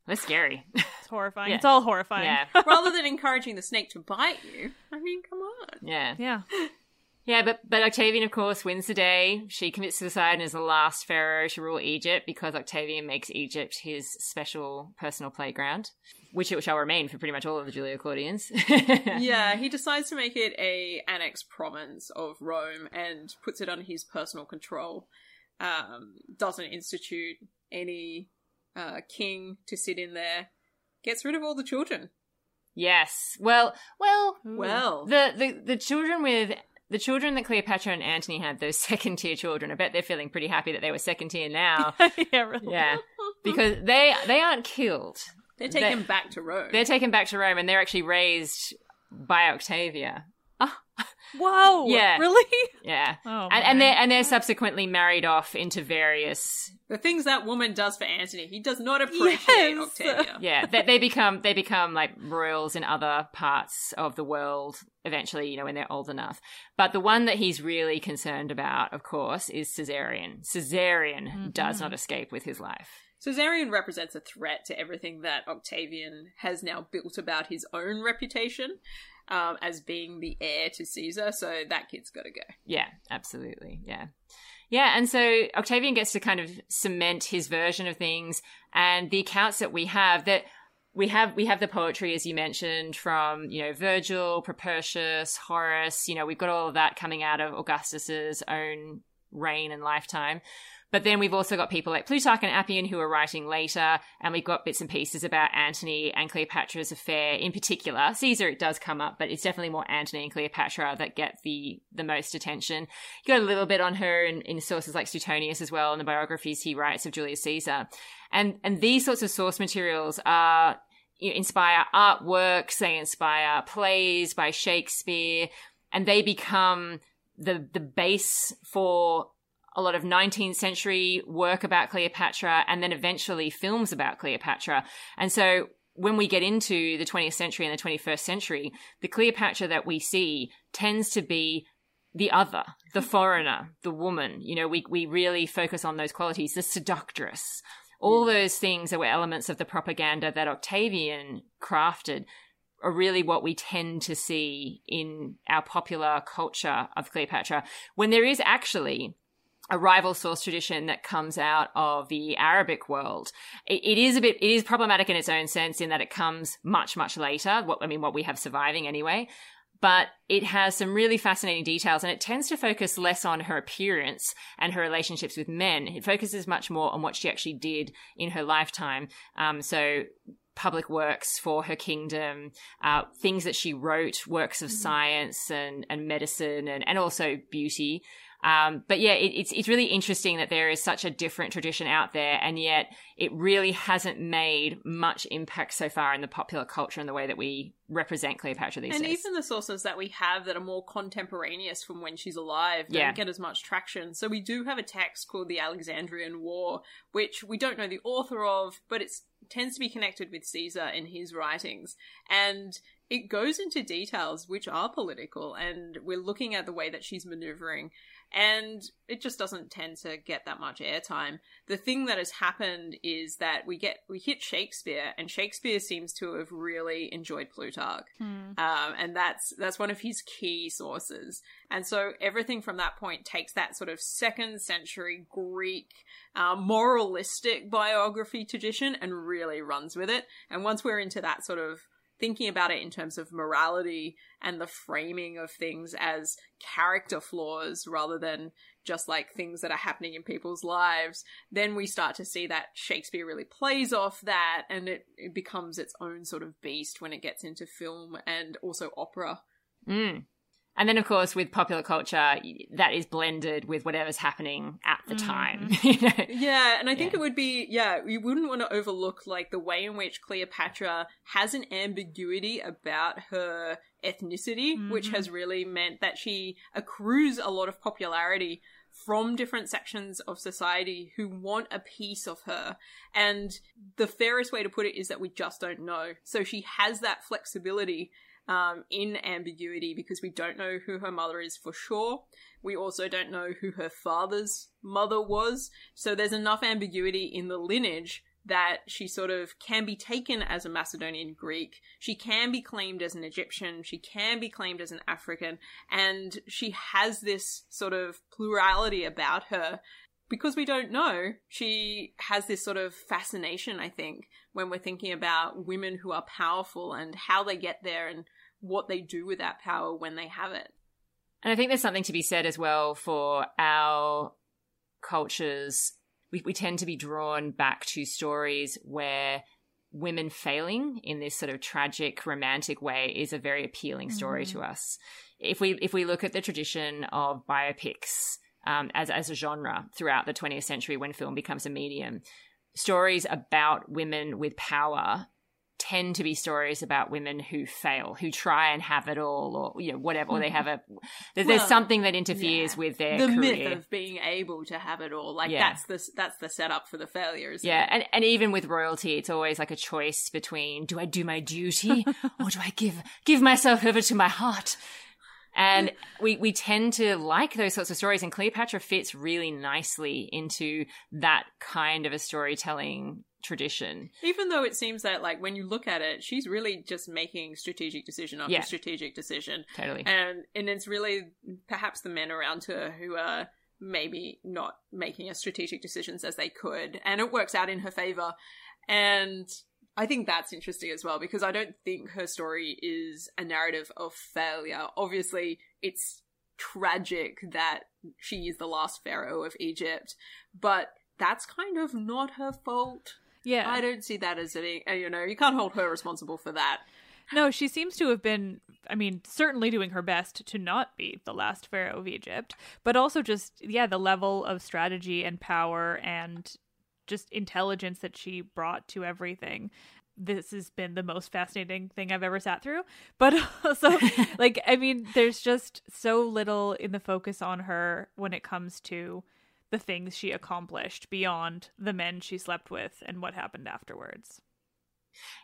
that's scary. It's horrifying. Yeah. It's all horrifying. yeah. Rather than encouraging the snake to bite you. I mean, come on. Yeah. yeah. Yeah, but but Octavian, of course, wins the day. She commits suicide and is the last pharaoh to rule Egypt because Octavian makes Egypt his special personal playground, which it shall remain for pretty much all of the Julio Claudians. yeah, he decides to make it a annex province of Rome and puts it under his personal control. Um, doesn't institute any uh, king to sit in there. Gets rid of all the children. Yes. Well, well, Well, the, the the children with the children that Cleopatra and Antony had, those second tier children. I bet they're feeling pretty happy that they were second tier now. yeah, really. yeah, because they they aren't killed. they're taken they- back to Rome. They're taken back to Rome and they're actually raised by Octavia. Whoa. Yeah. Really? Yeah. Oh, and, and they're and they're subsequently married off into various the things that woman does for Antony, he does not appreciate Yes. Octavia. yeah they, they become they become like royals in other parts of the world eventually you know when they're old enough but the one that he's really concerned about of course is caesarion caesarion mm-hmm. does not escape with his life Caesarion represents a threat to everything that Octavian has now built about his own reputation um, as being the heir to Caesar, so that kid's got to go. Yeah, absolutely. Yeah. Yeah, and so Octavian gets to kind of cement his version of things and the accounts that we have that we have we have the poetry as you mentioned from, you know, Virgil, Propertius, Horace, you know, we've got all of that coming out of Augustus's own reign and lifetime. But then we've also got people like Plutarch and Appian who are writing later, and we've got bits and pieces about Antony and Cleopatra's affair in particular. Caesar, it does come up, but it's definitely more Antony and Cleopatra that get the the most attention. You got a little bit on her in, in sources like Suetonius as well, in the biographies he writes of Julius Caesar. And and these sorts of source materials are you know, inspire artworks, they inspire plays by Shakespeare, and they become the the base for a lot of 19th century work about Cleopatra and then eventually films about Cleopatra. And so when we get into the 20th century and the 21st century, the Cleopatra that we see tends to be the other, the foreigner, the woman. You know, we, we really focus on those qualities, the seductress. All those things that were elements of the propaganda that Octavian crafted are really what we tend to see in our popular culture of Cleopatra. When there is actually a rival source tradition that comes out of the Arabic world. It, it is a bit, it is problematic in its own sense in that it comes much, much later. What, I mean, what we have surviving anyway. but it has some really fascinating details and it tends to focus less on her appearance and her relationships with men. It focuses much more on what she actually did in her lifetime. Um, so public works for her kingdom, uh, things that she wrote, works of mm-hmm. science and, and medicine and, and also beauty. Um, but yeah, it, it's it's really interesting that there is such a different tradition out there, and yet it really hasn't made much impact so far in the popular culture and the way that we represent Cleopatra these and days. And even the sources that we have that are more contemporaneous from when she's alive don't yeah. get as much traction. So we do have a text called the Alexandrian War, which we don't know the author of, but it tends to be connected with Caesar in his writings, and it goes into details which are political, and we're looking at the way that she's maneuvering and it just doesn't tend to get that much airtime. The thing that has happened is that we get we hit Shakespeare, and Shakespeare seems to have really enjoyed Plutarch, hmm. um, and that's that's one of his key sources. And so everything from that point takes that sort of second century Greek uh, moralistic biography tradition and really runs with it. And once we're into that sort of thinking about it in terms of morality and the framing of things as character flaws rather than just like things that are happening in people's lives, then we start to see that Shakespeare really plays off that and it, it becomes its own sort of beast when it gets into film and also opera. Mm. And then, of course, with popular culture, that is blended with whatever's happening at the time. Mm. you know? Yeah, and I think yeah. it would be, yeah, we wouldn't want to overlook like the way in which Cleopatra has an ambiguity about her ethnicity, mm-hmm. which has really meant that she accrues a lot of popularity from different sections of society who want a piece of her. And the fairest way to put it is that we just don't know. So she has that flexibility um, in ambiguity because we don't know who her mother is for sure. We also don't know who her father's mother was. So there's enough ambiguity in the lineage that she sort of can be taken as a Macedonian Greek. She can be claimed as an Egyptian. She can be claimed as an African. And she has this sort of plurality about her. Because we don't know, she has this sort of fascination, I think, when we're thinking about women who are powerful and how they get there and what they do with that power when they have it. And I think there's something to be said as well for our cultures. We, we tend to be drawn back to stories where women failing in this sort of tragic romantic way is a very appealing story mm-hmm. to us. If we if we look at the tradition of biopics um, as as a genre throughout the 20th century, when film becomes a medium, stories about women with power tend to be stories about women who fail, who try and have it all, or you know whatever, or they have a there's, well, there's something that interferes yeah. with their the career. myth of being able to have it all. Like yeah. that's the that's the setup for the failures. Yeah, and and even with royalty, it's always like a choice between do I do my duty or do I give give myself over to my heart. And we, we tend to like those sorts of stories, and Cleopatra fits really nicely into that kind of a storytelling tradition. Even though it seems that like when you look at it, she's really just making strategic decision after yeah. strategic decision. Totally. And and it's really perhaps the men around her who are maybe not making as strategic decisions as they could. And it works out in her favor. And I think that's interesting as well because I don't think her story is a narrative of failure. Obviously, it's tragic that she is the last pharaoh of Egypt, but that's kind of not her fault. Yeah. I don't see that as any, you know, you can't hold her responsible for that. No, she seems to have been, I mean, certainly doing her best to not be the last pharaoh of Egypt, but also just, yeah, the level of strategy and power and just intelligence that she brought to everything. This has been the most fascinating thing I've ever sat through. But also, like, I mean, there's just so little in the focus on her when it comes to the things she accomplished beyond the men she slept with and what happened afterwards.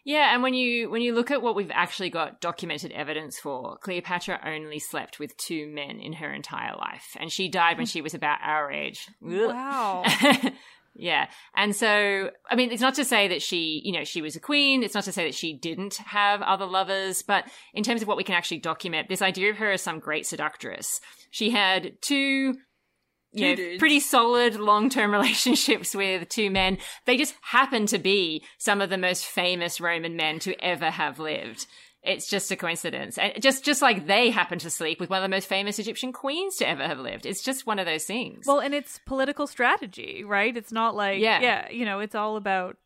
Yeah, and when you when you look at what we've actually got documented evidence for, Cleopatra only slept with two men in her entire life, and she died when she was about our age. Wow. Yeah, and so I mean, it's not to say that she, you know, she was a queen. It's not to say that she didn't have other lovers, but in terms of what we can actually document, this idea of her as some great seductress, she had two you know, dudes. pretty solid long-term relationships with two men. They just happen to be some of the most famous Roman men to ever have lived. It's just a coincidence. And just just like they happen to sleep with one of the most famous Egyptian queens to ever have lived. It's just one of those things. Well, and it's political strategy, right? It's not like Yeah. yeah, you know, it's all about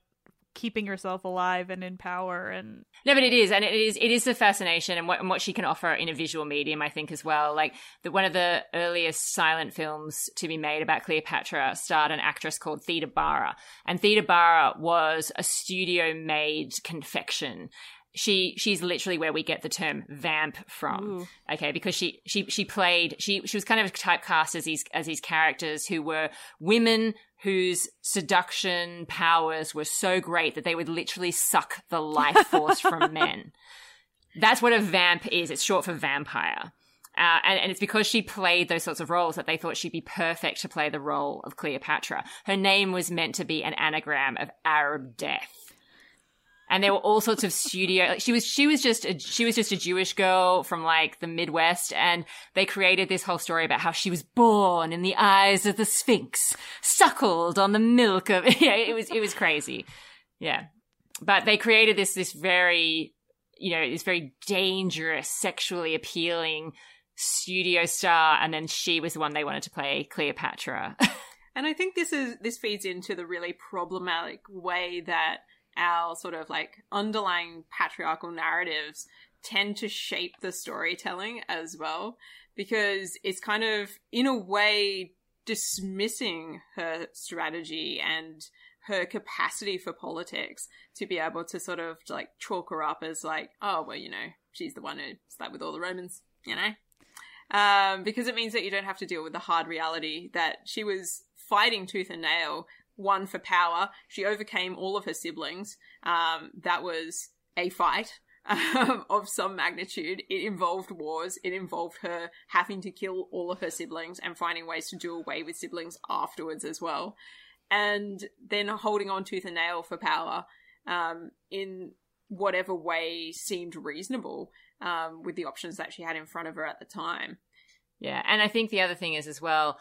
keeping yourself alive and in power and No, but it is, and it is it is the fascination and what and what she can offer in a visual medium, I think, as well. Like the, one of the earliest silent films to be made about Cleopatra starred an actress called Theda Bara, and Theda Bara was a studio made confection. She she's literally where we get the term vamp from. Ooh. Okay, because she she she played she she was kind of typecast as these as these characters who were women whose seduction powers were so great that they would literally suck the life force from men. That's what a vamp is. It's short for vampire. Uh, and, and it's because she played those sorts of roles that they thought she'd be perfect to play the role of Cleopatra. Her name was meant to be an anagram of Arab death. And there were all sorts of studio. Like she was, she was just, a, she was just a Jewish girl from like the Midwest, and they created this whole story about how she was born in the eyes of the Sphinx, suckled on the milk of. Yeah, it was, it was crazy. Yeah, but they created this, this very, you know, this very dangerous, sexually appealing studio star, and then she was the one they wanted to play Cleopatra. And I think this is this feeds into the really problematic way that our sort of like underlying patriarchal narratives tend to shape the storytelling as well because it's kind of in a way dismissing her strategy and her capacity for politics to be able to sort of like chalk her up as like oh well you know she's the one who slept with all the romans you know? Um, because it means that you don't have to deal with the hard reality that she was fighting tooth and nail, one for power. She overcame all of her siblings. Um, that was a fight um, of some magnitude. It involved wars. It involved her having to kill all of her siblings and finding ways to do away with siblings afterwards as well. And then holding on tooth and nail for power um, in whatever way seemed reasonable um, with the options that she had in front of her at the time. Yeah, and I think the other thing is as well,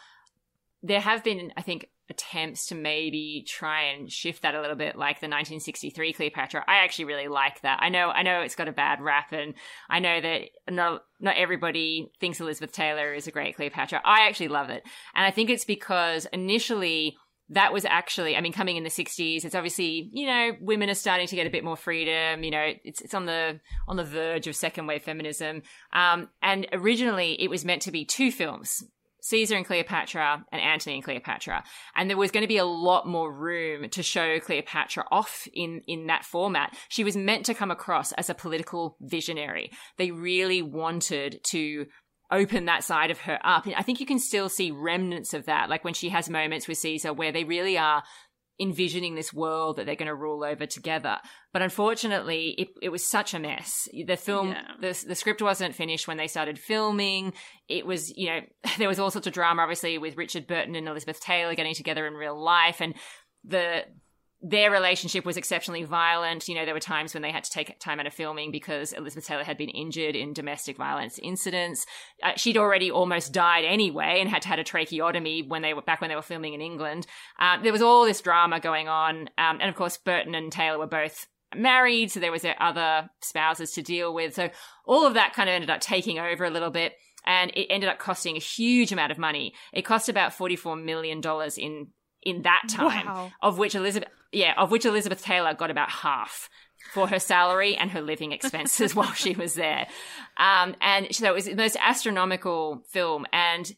there have been, I think, attempts to maybe try and shift that a little bit, like the 1963 Cleopatra. I actually really like that. I know, I know it's got a bad rap, and I know that not not everybody thinks Elizabeth Taylor is a great Cleopatra. I actually love it, and I think it's because initially that was actually, I mean, coming in the 60s, it's obviously, you know, women are starting to get a bit more freedom. You know, it's, it's on the, on the verge of second wave feminism. Um, and originally it was meant to be two films. Caesar and Cleopatra and Antony and Cleopatra. And there was going to be a lot more room to show Cleopatra off in, in that format. She was meant to come across as a political visionary. They really wanted to open that side of her up. And I think you can still see remnants of that, like when she has moments with Caesar where they really are envisioning this world that they're going to rule over together. But unfortunately, it, it was such a mess. The film, Yeah. the, the script wasn't finished when they started filming. It was, you know, there was all sorts of drama, obviously, with Richard Burton and Elizabeth Taylor getting together in real life. And the, their relationship was exceptionally violent. You know, there were times when they had to take time out of filming because Elizabeth Taylor had been injured in domestic violence incidents. Uh, she'd already almost died anyway and had had a tracheotomy when they were back when they were filming in England. Um, there was all this drama going on, um, and of course, Burton and Taylor were both married, so there was their other spouses to deal with. So all of that kind of ended up taking over a little bit. And it ended up costing a huge amount of money. It cost about forty-four million dollars in in that time, Wow. of which Elizabeth, yeah, of which Elizabeth Taylor got about half for her salary and her living expenses while she was there. Um, and so it was the most astronomical film, and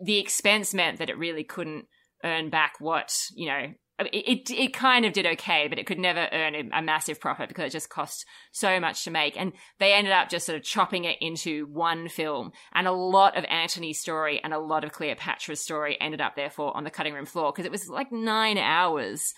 the expense meant that it really couldn't earn back what you know. It, it it kind of did okay, but it could never earn a, a massive profit because it just cost so much to make. And they ended up just sort of chopping it into one film. And a lot of Antony's story and a lot of Cleopatra's story ended up therefore on the cutting room floor because it was like nine hours,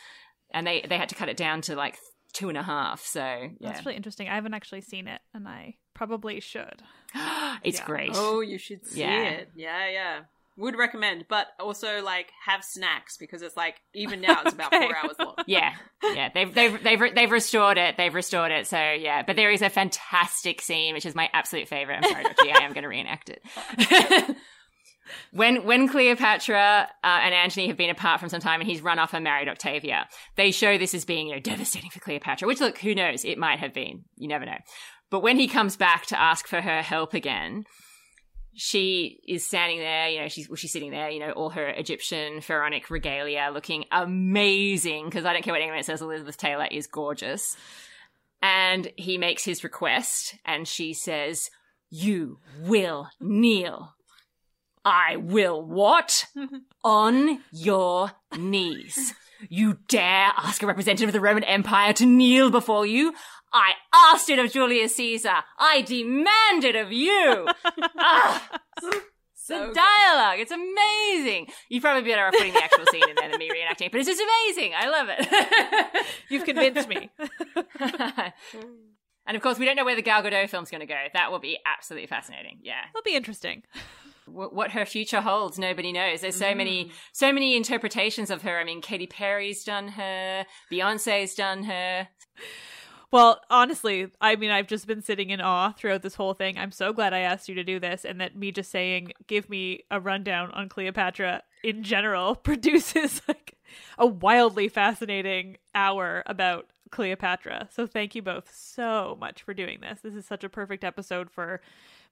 and they they had to cut it down to like two and a half. So yeah, That's really interesting. I haven't actually seen it, and I probably should. it's Yeah. great. Oh, you should see Yeah. it. Yeah, yeah. Would recommend, but also like have snacks because it's like even now it's about Okay. four hours long. yeah, yeah. They've they've they've they've restored it. They've restored it. So yeah, but there is a fantastic scene, which is my absolute favorite. I'm sorry, Richie, I am going to reenact it. when when Cleopatra uh, and Antony have been apart from some time and he's run off and married Octavia, they show this as being you know devastating for Cleopatra. Which look, who knows? It might have been. You never know. But when he comes back to ask for her help again, she is standing there, you know, she's well, she's sitting there, you know, all her Egyptian pharaonic regalia looking amazing because I don't care what anyone says, Elizabeth Taylor is gorgeous. And he makes his request, and she says, You will kneel. I will what? On your knees. You dare ask a representative of the Roman Empire to kneel before you? I asked it of Julius Caesar. I demand it of you. ah, the dialogue. It's amazing. You'd probably be better off putting the actual scene in there than me reenacting it, but it's just amazing. I love it. You've convinced me. and of course, we don't know where the Gal Gadot film's going to go. That will be absolutely fascinating. Yeah. it'll be interesting. What her future holds, nobody knows. There's so mm. many, so many interpretations of her. I mean, Katy Perry's done her, Beyonce's done her. Well, honestly, I mean, I've just been sitting in awe throughout this whole thing. I'm so glad I asked you to do this, and that me just saying, give me a rundown on Cleopatra in general produces like a wildly fascinating hour about Cleopatra. So thank you both so much for doing this. This is such a perfect episode for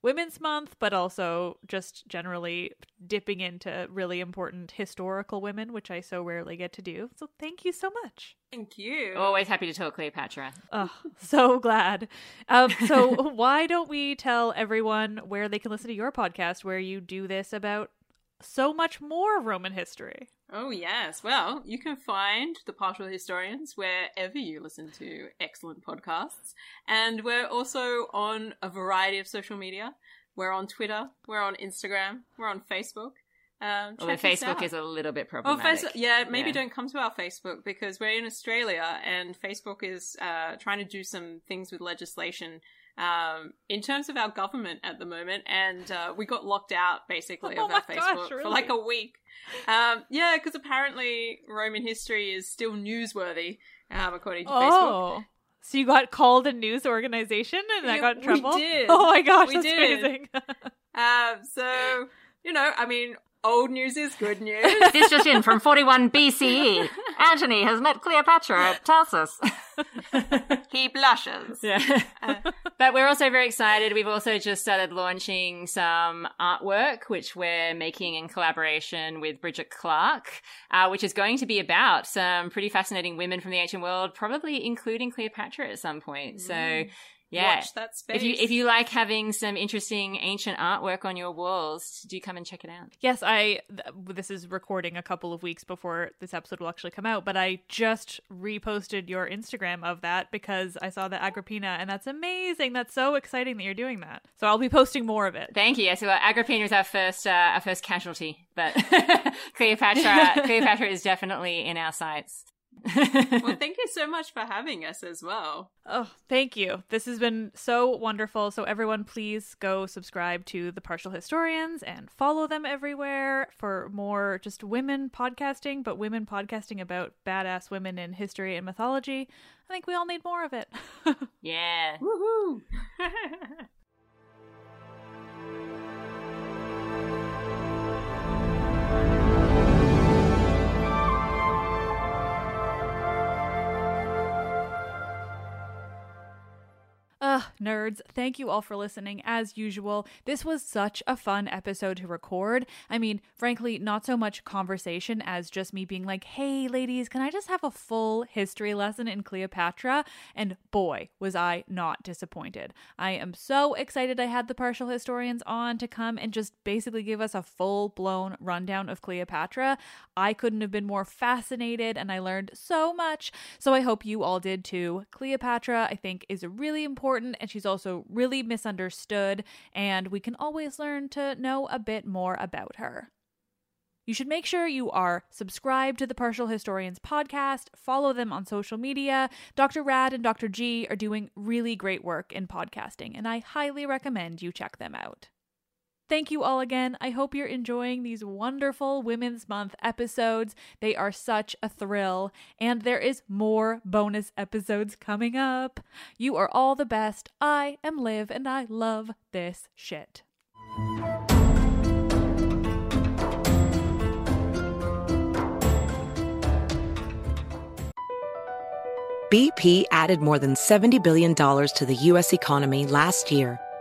Women's Month, but also just generally dipping into really important historical women, which I so rarely get to do. So thank you so much. Thank you. Always happy to talk Cleopatra. Oh, so glad. Um, so why don't we tell everyone where they can listen to your podcast where you do this about so much more Roman history? Oh, yes. Well, you can find The Partial Historians wherever you listen to excellent podcasts. And we're also on a variety of social media. We're on Twitter, we're on Instagram, we're on Facebook. Um, Although Facebook is a little bit oh, problematic. Oh, yeah, maybe yeah. don't come to our Facebook because we're in Australia and Facebook is uh, trying to do some things with legislation um, in terms of our government at the moment, and uh, we got locked out basically oh of our Facebook gosh, really? for like a week. Um, yeah, because apparently Roman history is still newsworthy, um, according to oh. Facebook. So you got called a news organization and yeah, I got in trouble? We did. Oh my gosh, we that's did. amazing. um, so, you know, I mean, Old news is good news. this just in from 41 BCE. Antony has met Cleopatra at Tarsus. he blushes. Yeah. Uh, but we're also very excited. We've also just started launching some artwork, which we're making in collaboration with Bridget Clark, uh, which is going to be about some pretty fascinating women from the ancient world, probably including Cleopatra at some point. Mm. So yeah. watch that space. If you if you like having some interesting ancient artwork on your walls, do come and check it out. Yes, I th- this is recording a couple of weeks before this episode will actually come out, but I just reposted your Instagram of that because I saw the Agrippina and that's amazing. That's so exciting that you're doing that. So I'll be posting more of it. Thank you. Yeah, so uh, Agrippina is our first uh, our first casualty, but Cleopatra Cleopatra is definitely in our sights. Well, thank you so much for having us as well. Oh, thank you. This has been so wonderful. So, everyone, please go subscribe to The Partial Historians and follow them everywhere for more just women podcasting, but women podcasting about badass women in history and mythology. I think we all need more of it. yeah. Woohoo! Ugh, nerds, thank you all for listening. As usual, this was such a fun episode to record. I mean, frankly, not so much conversation as just me being like, hey, ladies, can I just have a full history lesson in Cleopatra? And boy, was I not disappointed. I am so excited I had the partial historians on to come and just basically give us a full blown rundown of Cleopatra. I couldn't have been more fascinated and I learned so much. So I hope you all did too. Cleopatra, I think, is a really important important and she's also really misunderstood, and we can always learn to know a bit more about her. You should make sure you are subscribed to the Partial Historians podcast, follow them on social media. Dr. Rad and Dr. G are doing really great work in podcasting, and I highly recommend you check them out. Thank you all again. I hope you're enjoying these wonderful Women's Month episodes. They are such a thrill, and there is more bonus episodes coming up. You are all the best. I am Liv, and I love this shit. BP added more than $70 billion to the U.S. economy last year